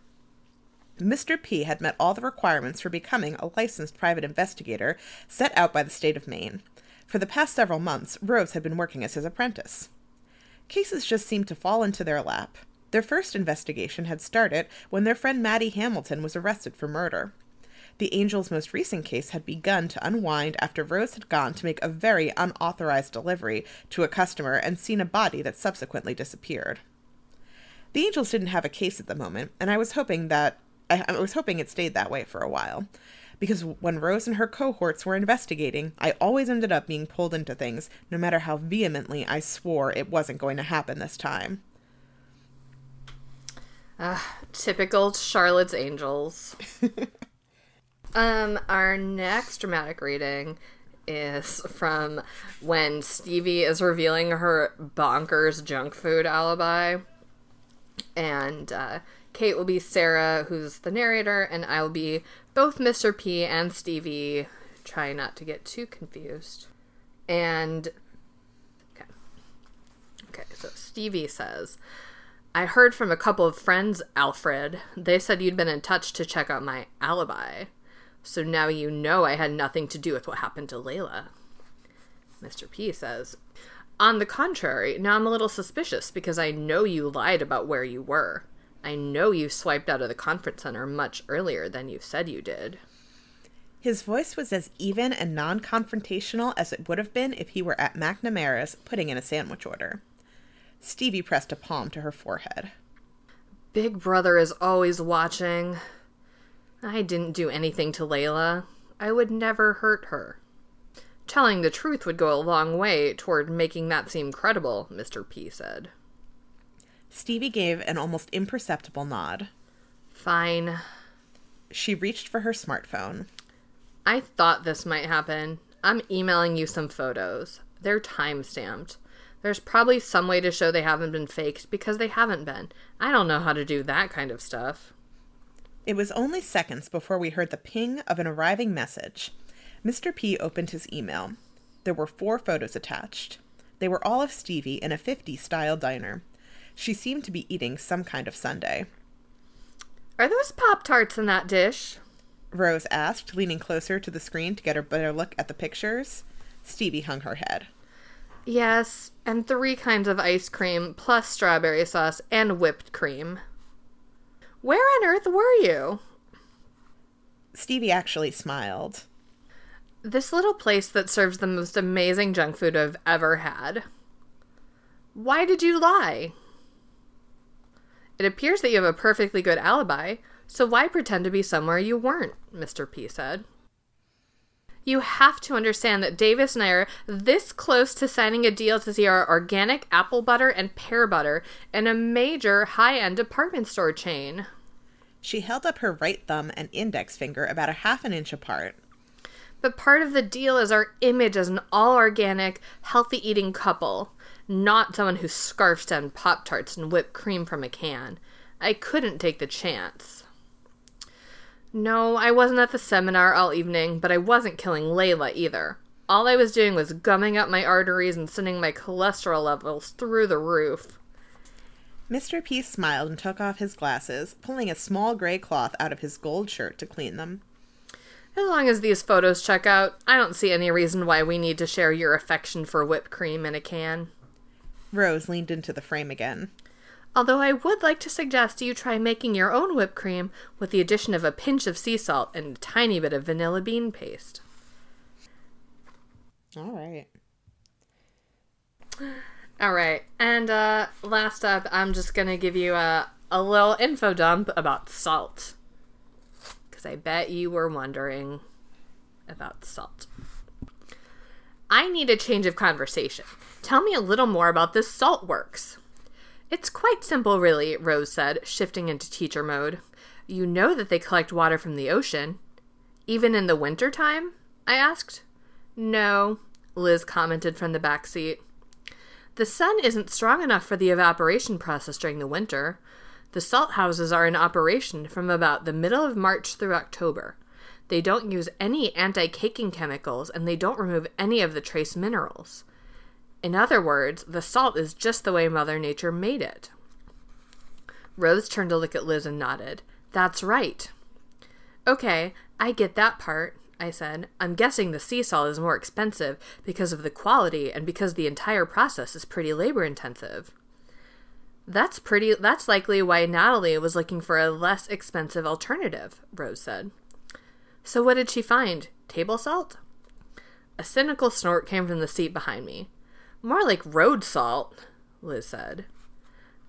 Mr. P had met all the requirements for becoming a licensed private investigator set out by the state of Maine. For the past several months, Rose had been working as his apprentice. Cases just seemed to fall into their lap. Their first investigation had started when their friend Maddie Hamilton was arrested for murder. The Angel's most recent case had begun to unwind after Rose had gone to make a very unauthorized delivery to a customer and seen a body that subsequently disappeared. The Angels didn't have a case at the moment, and I was hoping that I, I was hoping it stayed that way for a while. Because when Rose and her cohorts were investigating, I always ended up being pulled into things, no matter how vehemently I swore it wasn't going to happen this time. Ah, typical Charlotte's Angels. um, our next dramatic reading is from when Stevie is revealing her bonkers junk food alibi. And uh, Kait will be Sarah, who's the narrator, and I will be both Mr. P and Stevie. Try not to get too confused. And okay. Okay, so Stevie says, I heard from a couple of friends, Alfred. They said you'd been in touch to check out my alibi. So now you know I had nothing to do with what happened to Layla. Mr. P says, On the contrary, now I'm a little suspicious because I know you lied about where you were. I know you swiped out of the conference center much earlier than you said you did. His voice was as even and non confrontational as it would have been if he were at McNamara's putting in a sandwich order. Stevie pressed a palm to her forehead. Big Brother is always watching. I didn't do anything to Layla. I would never hurt her. Telling the truth would go a long way toward making that seem credible, Mr. P said. Stevie gave an almost imperceptible nod. Fine. She reached for her smartphone. I thought this might happen. I'm emailing you some photos. They're time stamped. There's probably some way to show they haven't been faked because they haven't been. I don't know how to do that kind of stuff. It was only seconds before we heard the ping of an arriving message. Mr. P opened his email. There were four photos attached. They were all of Stevie in a 50s style diner. She seemed to be eating some kind of sundae. Are those Pop Tarts in that dish? Rose asked, leaning closer to the screen to get a better look at the pictures. Stevie hung her head. Yes, and three kinds of ice cream, plus strawberry sauce and whipped cream. Where on earth were you? Stevie actually smiled. This little place that serves the most amazing junk food I've ever had. Why did you lie? It appears that you have a perfectly good alibi, so why pretend to be somewhere you weren't? Mr. P said. You have to understand that Davis and I are this close to signing a deal to see our organic apple butter and pear butter in a major high end department store chain. She held up her right thumb and index finger about a half an inch apart. But part of the deal is our image as an all organic, healthy eating couple, not someone who scarfs down Pop Tarts and whipped cream from a can. I couldn't take the chance. No, I wasn't at the seminar all evening, but I wasn't killing Layla either. All I was doing was gumming up my arteries and sending my cholesterol levels through the roof. Mr. P smiled and took off his glasses, pulling a small gray cloth out of his gold shirt to clean them. As long as these photos check out, I don't see any reason why we need to share your affection for whipped cream in a can. Rose leaned into the frame again. Although I would like to suggest you try making your own whipped cream with the addition of a pinch of sea salt and a tiny bit of vanilla bean paste. All right. All right. And uh, last up, I'm just going to give you a, a little info dump about salt. Because I bet you were wondering about salt. I need a change of conversation. Tell me a little more about this salt works. It's quite simple, really, Rose said, shifting into teacher mode. You know that they collect water from the ocean. Even in the winter time? I asked. No, Liz commented from the back seat. The sun isn't strong enough for the evaporation process during the winter. The salt houses are in operation from about the middle of March through October. They don't use any anti caking chemicals and they don't remove any of the trace minerals. In other words, the salt is just the way Mother Nature made it. Rose turned to look at Liz and nodded. That's right. Okay, I get that part, I said. I'm guessing the sea salt is more expensive because of the quality and because the entire process is pretty labor intensive. That's pretty that's likely why Natalie was looking for a less expensive alternative, Rose said. So what did she find? Table salt? A cynical snort came from the seat behind me. More like road salt, Liz said.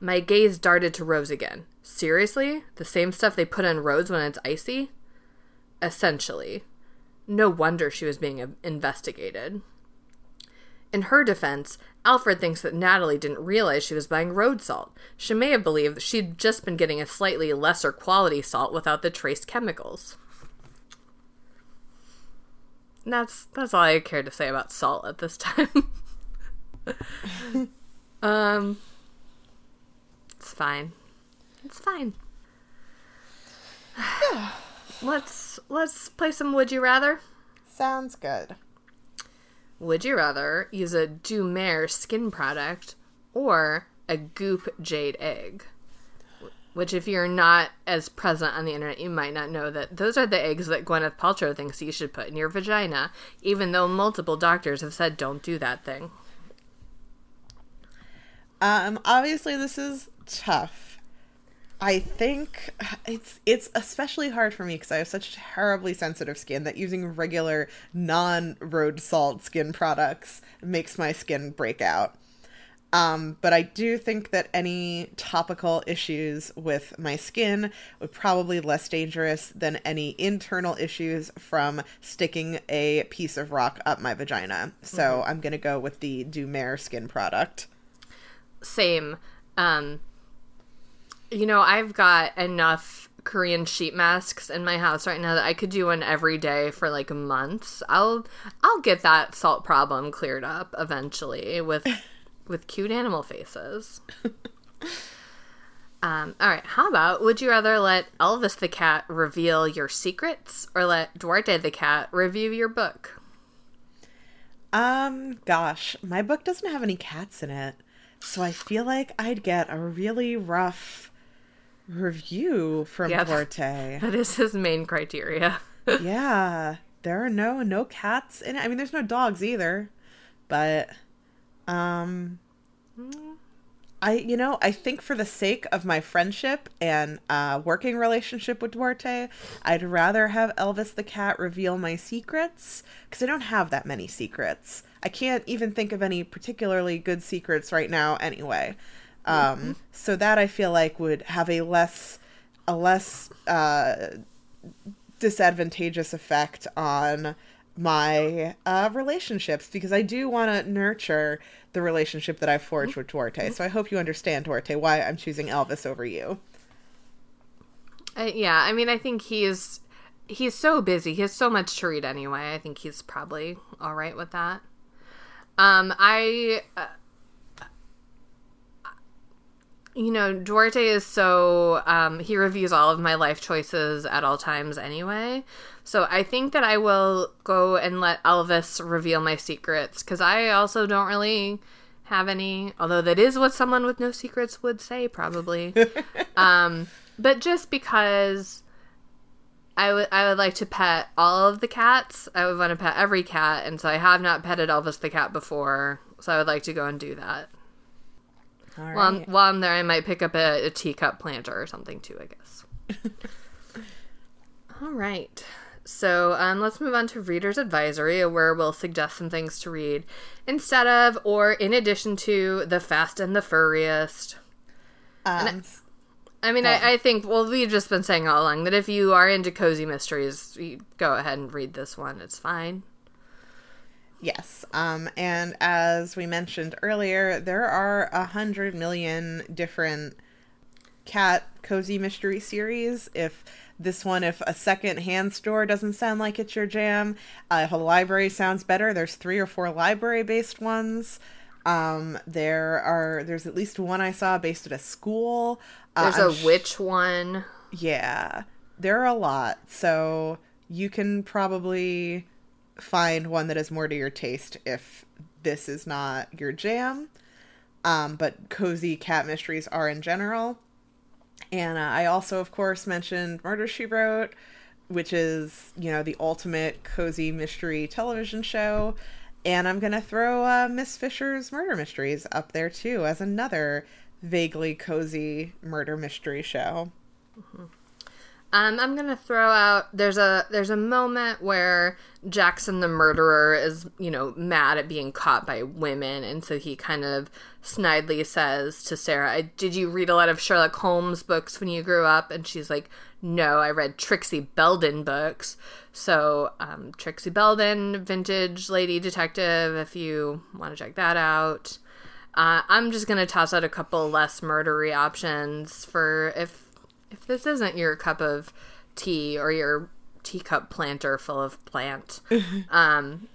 My gaze darted to Rose again. Seriously? The same stuff they put on roads when it's icy? Essentially. No wonder she was being investigated. In her defense, Alfred thinks that Natalie didn't realize she was buying road salt. She may have believed that she'd just been getting a slightly lesser quality salt without the trace chemicals. That's that's all I care to say about salt at this time. um, it's fine. It's fine. let's let's play some Would You Rather. Sounds good. Would you rather use a Dumare skin product or a Goop jade egg? Which, if you're not as present on the internet, you might not know that those are the eggs that Gwyneth Paltrow thinks you should put in your vagina, even though multiple doctors have said don't do that thing. Um, obviously, this is tough. I think it's it's especially hard for me because I have such terribly sensitive skin that using regular non road salt skin products makes my skin break out. Um, but I do think that any topical issues with my skin would probably less dangerous than any internal issues from sticking a piece of rock up my vagina. So mm-hmm. I'm gonna go with the Dumer skin product. Same. Um, you know, I've got enough Korean sheet masks in my house right now that I could do one every day for like months. I'll I'll get that salt problem cleared up eventually with with cute animal faces. um, all right, how about would you rather let Elvis the cat reveal your secrets or let Duarte the cat review your book? Um, gosh, my book doesn't have any cats in it. So I feel like I'd get a really rough review from yeah, Duarte. That is his main criteria. yeah. There are no no cats in it. I mean there's no dogs either. But um I you know, I think for the sake of my friendship and uh working relationship with Duarte, I'd rather have Elvis the cat reveal my secrets cuz I don't have that many secrets. I can't even think of any particularly good secrets right now anyway. Um, mm-hmm. So that I feel like would have a less a less uh, disadvantageous effect on my uh, relationships because I do want to nurture the relationship that I forged with Duarte. So I hope you understand, Duarte, why I'm choosing Elvis over you. Uh, yeah, I mean, I think he's he's so busy. He has so much to read anyway. I think he's probably all right with that. Um, I uh, you know, Duarte is so um, he reviews all of my life choices at all times anyway. So I think that I will go and let Elvis reveal my secrets because I also don't really have any. Although that is what someone with no secrets would say, probably. um, but just because I would I would like to pet all of the cats. I would want to pet every cat, and so I have not petted Elvis the cat before. So I would like to go and do that. All right. While I'm, while I'm there, I might pick up a, a teacup planter or something too. I guess. All right. So um, let's move on to Reader's Advisory, where we'll suggest some things to read instead of or in addition to The Fast and the Furriest. Um, I, I, mean, I, I, think, well, we've just been saying all along that if you are into cozy mysteries, go ahead and read this one. It's fine. Yes. Um, and as we mentioned earlier, there are a hundred million different cat cozy mystery series. If this one, if a second hand store doesn't sound like it's your jam, uh, if a library sounds better, there's three or four library based ones. Um, there are there's at least one I saw based at a school. Uh, there's a sh- witch one. Yeah, there are a lot. So you can probably find one that is more to your taste if this is not your jam. Um, but cozy cat mysteries are in general. And uh, I also, of course, mentioned Murder She Wrote, which is, you know, the ultimate cozy mystery television show. And I'm going to throw uh, Miss Fisher's Murder Mysteries up there too as another vaguely cozy murder mystery show. Mm-hmm. Um, I'm gonna throw out. There's a there's a moment where Jackson the murderer is you know mad at being caught by women, and so he kind of snidely says to Sarah, "Did you read a lot of Sherlock Holmes books when you grew up?" And she's like, "No, I read Trixie Belden books." So um, Trixie Belden, vintage lady detective. If you want to check that out. Uh, I'm just gonna toss out a couple less murdery options for if if this isn't your cup of tea or your teacup planter full of plant, um,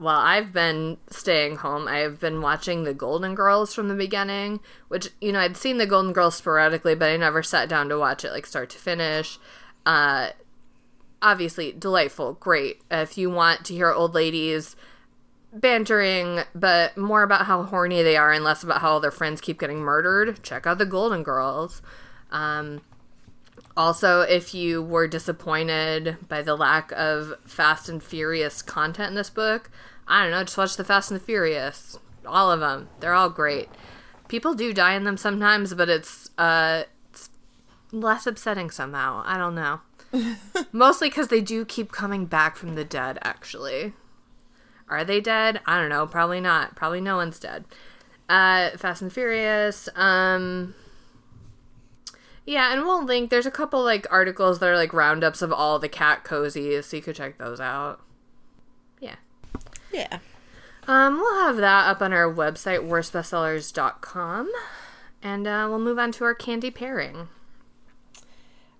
well, I've been staying home. I've been watching the Golden Girls from the beginning, which, you know, I'd seen the Golden Girls sporadically, but I never sat down to watch it like start to finish. Uh, obviously, delightful, great. If you want to hear old ladies bantering, but more about how horny they are and less about how all their friends keep getting murdered, check out the Golden Girls. Um, also, if you were disappointed by the lack of Fast and Furious content in this book, I don't know, just watch the Fast and the Furious. All of them. They're all great. People do die in them sometimes, but it's, uh, it's less upsetting somehow. I don't know. Mostly because they do keep coming back from the dead, actually. Are they dead? I don't know. Probably not. Probably no one's dead. Uh, Fast and Furious. Um, yeah, and we'll link. There's a couple like articles that are like roundups of all the cat cozies, so you could check those out. Yeah. Yeah. Um, we'll have that up on our website, worstbestsellers.com. And uh, we'll move on to our candy pairing.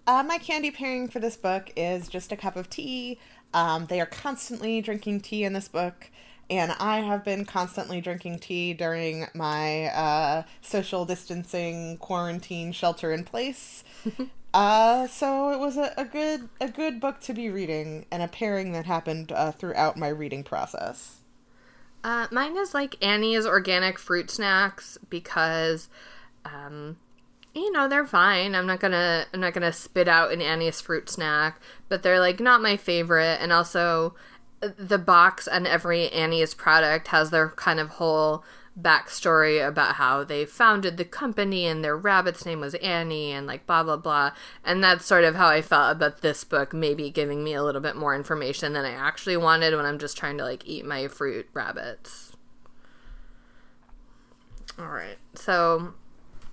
Uh, my candy pairing for this book is just a cup of tea. Um, they are constantly drinking tea in this book, and I have been constantly drinking tea during my uh, social distancing quarantine shelter in place. uh, so it was a, a good a good book to be reading, and a pairing that happened uh, throughout my reading process. Uh, mine is like Annie's organic fruit snacks because, um, you know, they're fine. I'm not gonna I'm not gonna spit out an Annie's fruit snack, but they're like not my favorite. And also, the box and every Annie's product has their kind of whole backstory about how they founded the company and their rabbit's name was Annie and like blah blah blah. And that's sort of how I felt about this book, maybe giving me a little bit more information than I actually wanted when I'm just trying to like eat my fruit rabbits. All right. So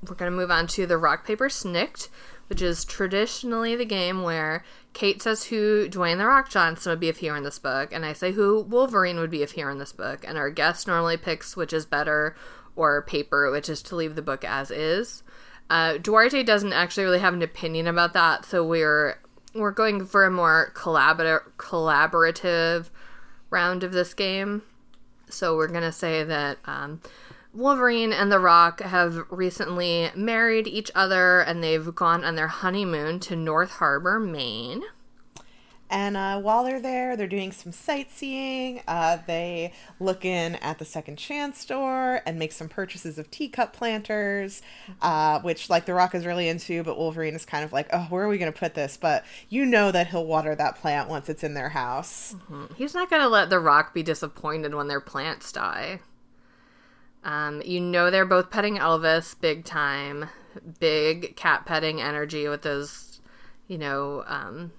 we're to move on to the rock paper Snikt, which is traditionally the game where Kait says who Dwayne the Rock Johnson would be if he were in this book, and I say who Wolverine would be if he were in this book, and our guest normally picks which is better or paper, which is to leave the book as is. Uh, Duarte doesn't actually really have an opinion about that, so we're we're going for a more collabor- collaborative round of this game. So we're gonna say that um, Wolverine and The Rock have recently married each other and they've gone on their honeymoon to North Harbor, Maine. And uh, while they're there, they're doing some sightseeing. Uh, they look in at the Second Chance store and make some purchases of teacup planters, uh, which like The Rock is really into, but Wolverine is kind of like, oh, where are we going to put this? But you know that he'll water that plant once it's in their house. Mm-hmm. He's not going to let The Rock be disappointed when their plants die. Um, you know they're both petting Elvis big time, big cat petting energy with those, you know, um,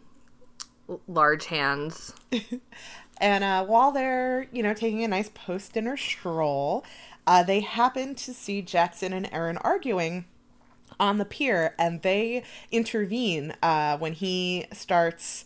large hands. and uh, while they're, you know, taking a nice post dinner stroll, uh, they happen to see Jackson and Erin arguing on the pier, and they intervene uh, when he starts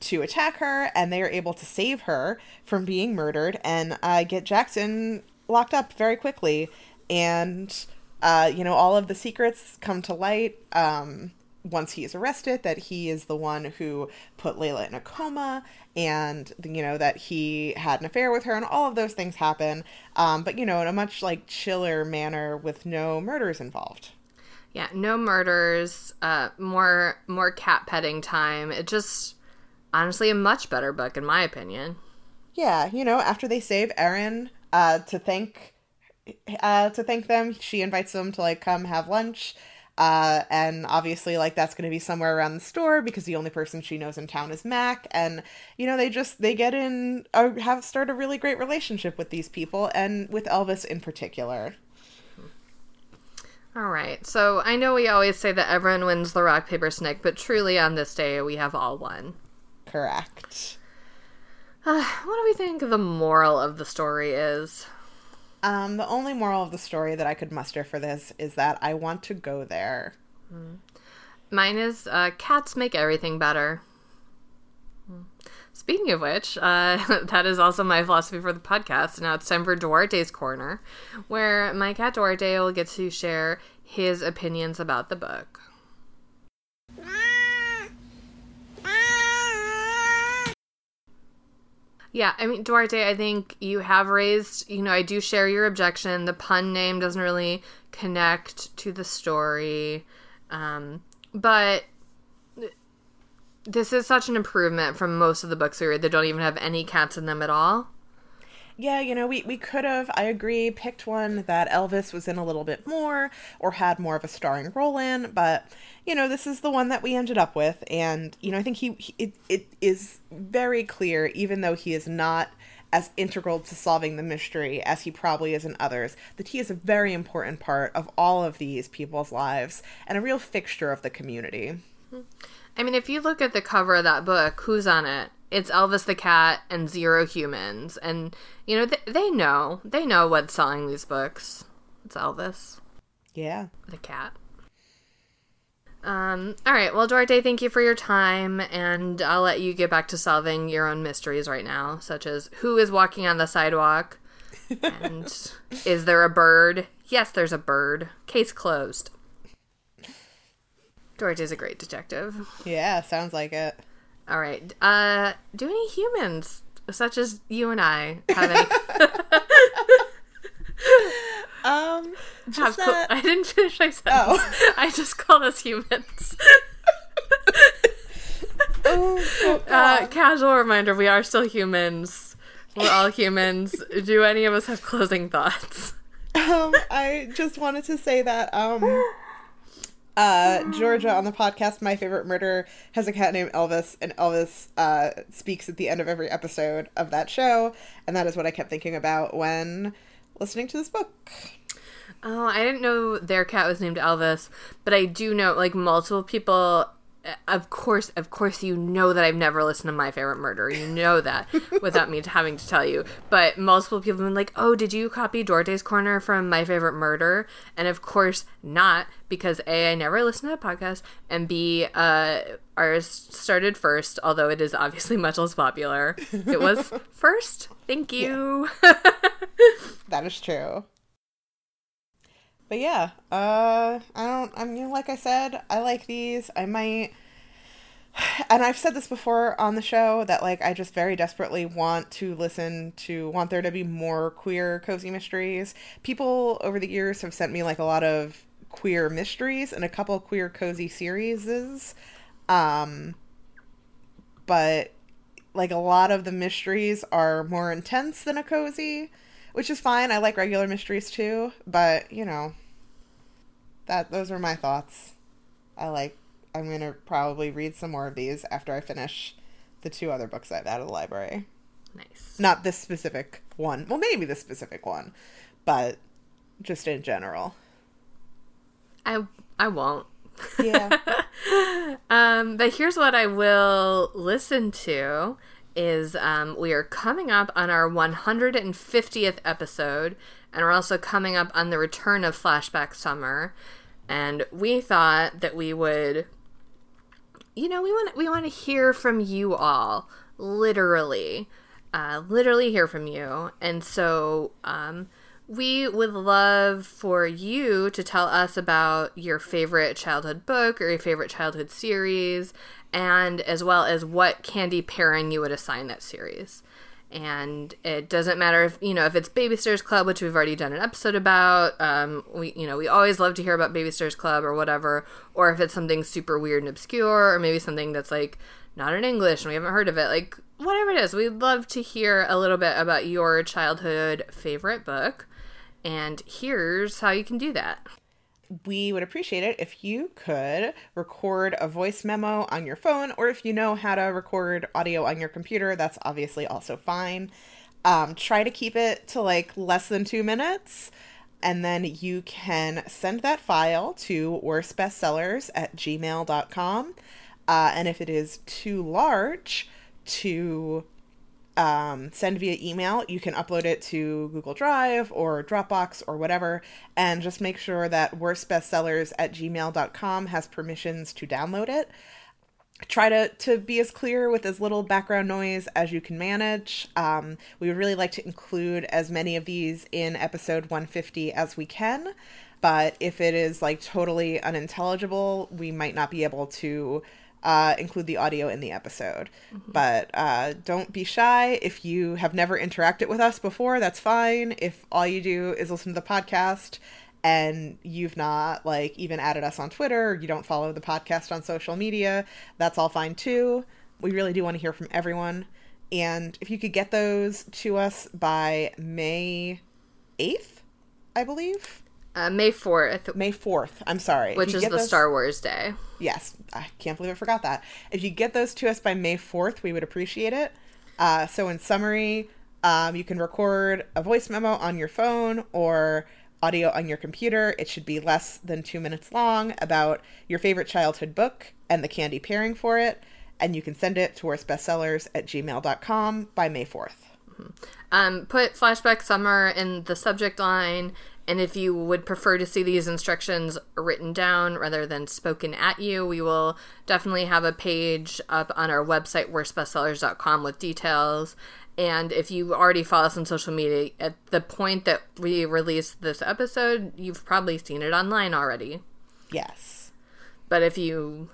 to attack her, and they are able to save her from being murdered and uh, get Jackson locked up very quickly. And, uh, you know, all of the secrets come to light. Um, once he is arrested that he is the one who put Layla in a coma and you know that he had an affair with her and all of those things happen um, but you know in a much like chiller manner with no murders involved yeah no murders uh, more more cat petting time it just honestly a much better book in my opinion yeah you know after they save Erin uh, to thank uh, to thank them she invites them to like come have lunch uh, and obviously, like that's going to be somewhere around the store because the only person she knows in town is Mac. And you know, they just they get in, uh, have start a really great relationship with these people, and with Elvis in particular. All right. So I know we always say that everyone wins the rock paper snake, but truly on this day we have all won. Correct. Uh, what do we think the moral of the story is? Um, the only moral of the story that I could muster for this is that I want to go there. Mm. Mine is uh, cats make everything better. Mm. Speaking of which, uh, that is also my philosophy for the podcast. Now it's time for Duarte's Corner, where my cat Duarte will get to share his opinions about the book. Yeah, I mean, Duarte, I think you have raised, you know, I do share your objection. The pun name doesn't really connect to the story. Um, but this is such an improvement from most of the books we read that don't even have any cats in them at all. Yeah, you know, we, we could have, I agree, picked one that Elvis was in a little bit more or had more of a starring role in, but, you know, this is the one that we ended up with. And, you know, I think he, he it, it is very clear, even though he is not as integral to solving the mystery as he probably is in others, that he is a very important part of all of these people's lives and a real fixture of the community. I mean, if you look at the cover of that book, who's on it? It's Elvis the cat and zero humans, and you know th- they know they know what's selling these books. It's Elvis, Yeah. the cat. Um, all right. Well, Duarte, thank you for your time, and I'll let you get back to solving your own mysteries right now, such as who is walking on the sidewalk, and is there a bird? Yes, there's a bird. Case closed. Duarte's a great detective. Yeah, sounds like it. All right. Uh, do any humans, such as you and I, have any? Um, have that. I didn't finish my sentence. Oh. I just call us humans. oh, oh, Uh, casual reminder: we are still humans. We're all humans. Do any of us have closing thoughts? um, I just wanted to say that um, uh, Georgia on the podcast My Favorite Murder has a cat named Elvis, and Elvis uh, speaks at the end of every episode of that show, and that is what I kept thinking about when listening to this book. Oh, I didn't know their cat was named Elvis, but I do know like multiple people. Of course, of course, you know that I've never listened to My Favorite Murder. You know that without me having to tell you. But multiple people have been like, "Oh, did you copy Duarte's Corner from My Favorite Murder?" And of course, not because a I never listened to the podcast, and b uh, ours started first, although it is obviously much less popular. It was first. Thank you. That is true. But yeah, uh, I don't. I mean, like I said, I like these. I might, and I've said this before on the show that like I just very desperately want to listen to, want there to be more queer cozy mysteries. People over the years have sent me like a lot of queer mysteries and a couple queer cozy series. Um, but like a lot of the mysteries are more intense than a cozy which is fine. I like regular mysteries too, but you know, that those are my thoughts. I like. I'm gonna probably read some more of these after I finish the two other books I've out of the library. nice. Not this specific one. Well, maybe this specific one, but just in general. I I won't. Yeah. um, but here's what I will listen to is um, we are coming up on our 150th episode, and we're also coming up on the return of Flashback Summer, and we thought that we would, you know, we want we want to hear from you all, literally, uh, literally hear from you, and so um, we would love for you to tell us about your favorite childhood book or your favorite childhood series, and as well as what candy pairing you would assign that series. And it doesn't matter if you know if it's baby Babysitter's Club, which we've already done an episode about. Um, we you know we always love to hear about baby Babysitter's Club or whatever, or if it's something super weird and obscure, or maybe something that's like not in English and we haven't heard of it. Like whatever it is, we'd love to hear a little bit about your childhood favorite book. And here's how you can do that. We would appreciate it if you could record a voice memo on your phone, or if you know how to record audio on your computer, that's obviously also fine. Um, try to keep it to like less than two minutes, and then you can send that file to worstbestsellers at gmail.com. Uh, and if it is too large to um, send via email. You can upload it to Google Drive or Dropbox or whatever, and just make sure that worstbestsellers at gmail.com has permissions to download it. Try to, to be as clear with as little background noise as you can manage. Um, we would really like to include as many of these in episode 150 as we can, but if it is like totally unintelligible, we might not be able to uh, include the audio in the episode. But uh, don't be shy. If you have never interacted with us before, that's fine. If all you do is listen to the podcast and you've not like even added us on Twitter, or you don't follow the podcast on social media, that's all fine too. We really do want to hear from everyone. And if you could get those to us by May 8th, I believe. Uh, May 4th, May 4th. I'm sorry. Which is the those- Star Wars Day. Yes, I can't believe I forgot that. If you get those to us by May 4th, we would appreciate it. Uh, so, in summary, um, you can record a voice memo on your phone or audio on your computer. It should be less than two minutes long about your favorite childhood book and the candy pairing for it. And you can send it to worstbestsellers at gmail.com by May 4th. Um, put flashback summer in the subject line And if you would prefer to see these instructions written down rather than spoken at you, we will definitely have a page up on our website, worstbestsellers.com, with details. And if you already follow us on social media, at the point that we release this episode, you've probably seen it online already. Yes. But if you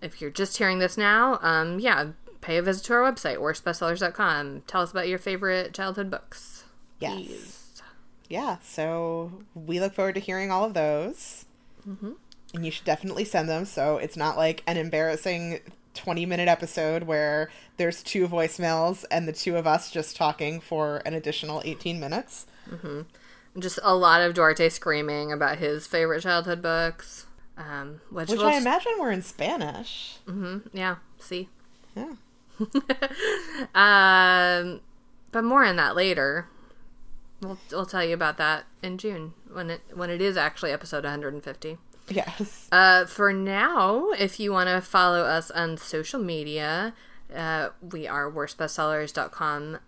if you're just hearing this now, um, yeah, pay a visit to our website, worstbestsellers.com. Tell us about your favorite childhood books. Yes. Please. Yeah. So we look forward to hearing all of those. Mm-hmm. And you should definitely send them so it's not like an embarrassing 20 minute episode where there's two voicemails and the two of us just talking for an additional 18 minutes. Just a lot of Duarte screaming about his favorite childhood books. Um, which, Which I imagine were in Spanish. Mhm, yeah, see. Yeah. Um, but more on that later. We'll, we'll tell you about that in June when it when it is actually episode 150. Yes. Uh, for now, if you want to follow us on social media, uh, we are worstbestsellers.com.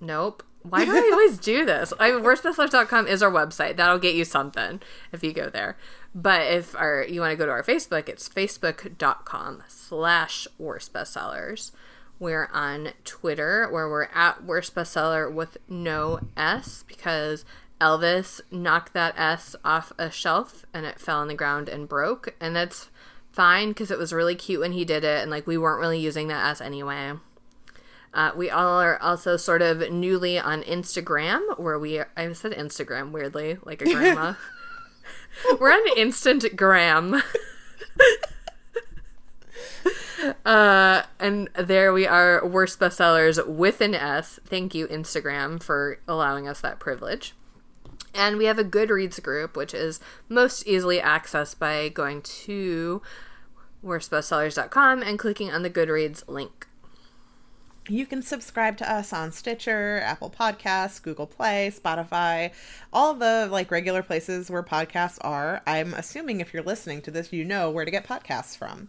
Nope. Why do I always do this? I, worstbestsellers.com is our website. That'll get you something if you go there. But if our, you want to go to our Facebook, it's facebook.com slash worstbestsellers. We're on Twitter where we're at worst bestseller with no S because Elvis knocked that S off a shelf and it fell on the ground and broke. And that's fine because it was really cute when he did it and like we weren't really using that S anyway. Uh, we all are also sort of newly on Instagram where we I said Instagram weirdly like a grandma. We're on Instantgram. Uh, and there we are, worst bestsellers with an S. Thank you, Instagram, for allowing us that privilege. And we have a Goodreads group, which is most easily accessed by going to worstbestsellers.com and clicking on the Goodreads link. You can subscribe to us on Stitcher, Apple Podcasts, Google Play, Spotify, all the like regular places where podcasts are. I'm assuming if you're listening to this, you know where to get podcasts from.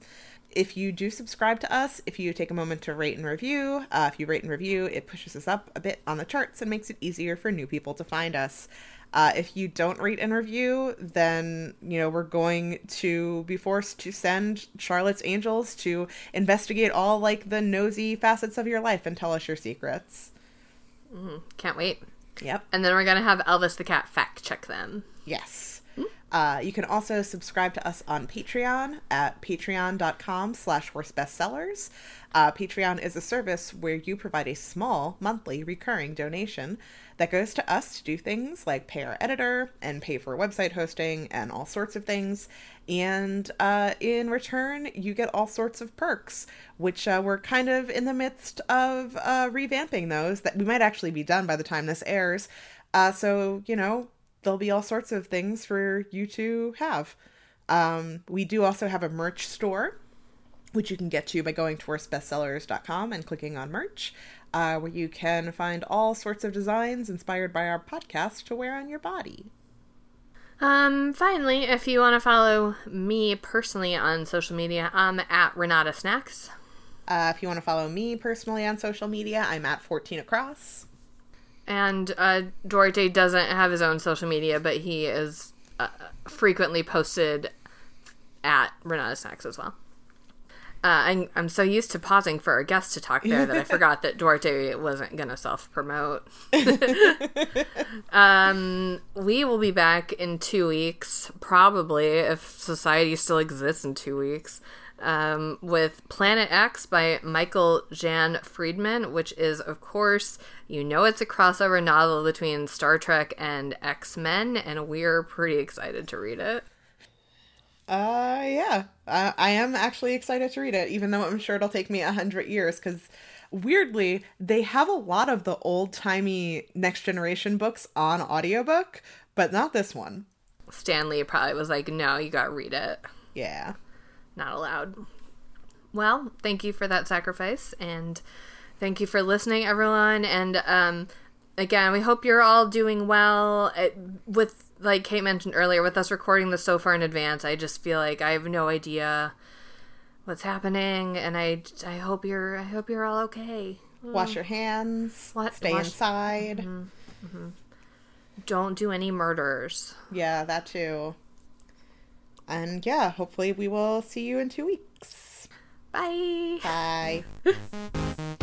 If you do subscribe to us, if you take a moment to rate and review, uh, if you rate and review, it pushes us up a bit on the charts and makes it easier for new people to find us. Uh, if you don't rate and review, then you know we're going to be forced to send Charlotte's Angels to investigate all like the nosy facets of your life and tell us your secrets. Can't wait. Yep. And then we're going to have Elvis the Cat fact check them. Yes. Uh, you can also subscribe to us on Patreon at patreon.com slash worst bestsellers. Uh, Patreon is a service where you provide a small monthly recurring donation that goes to us to do things like pay our editor and pay for website hosting and all sorts of things. And uh, in return, you get all sorts of perks, which uh, we're kind of in the midst of uh, revamping those that we might actually be done by the time this airs. Uh, so, you know, there'll be all sorts of things for you to have. Um, we do also have a merch store, which you can get to by going to worstbestsellers.com and clicking on merch, uh, where you can find all sorts of designs inspired by our podcast to wear on your body. Um, finally, if you want to follow me personally on social media, I'm at Renata Snacks. Uh, if you want to follow me personally on social media, I'm at 14 across. And uh, Duarte doesn't have his own social media, but he is uh, frequently posted at Renata Snacks as well. Uh, I'm, I'm so used to pausing for a guest to talk there that I forgot that Duarte wasn't going to self promote. um, we will be back in two weeks, probably, if society still exists in two weeks, um, with Planet X by Michael Jan Friedman, which is, of course, you know, it's a crossover novel between Star Trek and X Men, and we're pretty excited to read it. Uh, yeah, uh, I am actually excited to read it, even though I'm sure it'll take me a hundred years. Because weirdly, they have a lot of the old timey Next Generation books on audiobook, but not this one. Stanley probably was like, no, you gotta read it. Yeah. Not allowed. Well, thank you for that sacrifice, and thank you for listening, everyone. And um, again, we hope you're all doing well. It, with like Kait mentioned earlier, with us recording this so far in advance, I just feel like I have no idea what's happening, and I I hope you're I hope you're all okay. Wash your hands. What- Stay wash- inside. Don't do any murders. Yeah, that too. And yeah, hopefully we will see you in two weeks. Bye. Bye.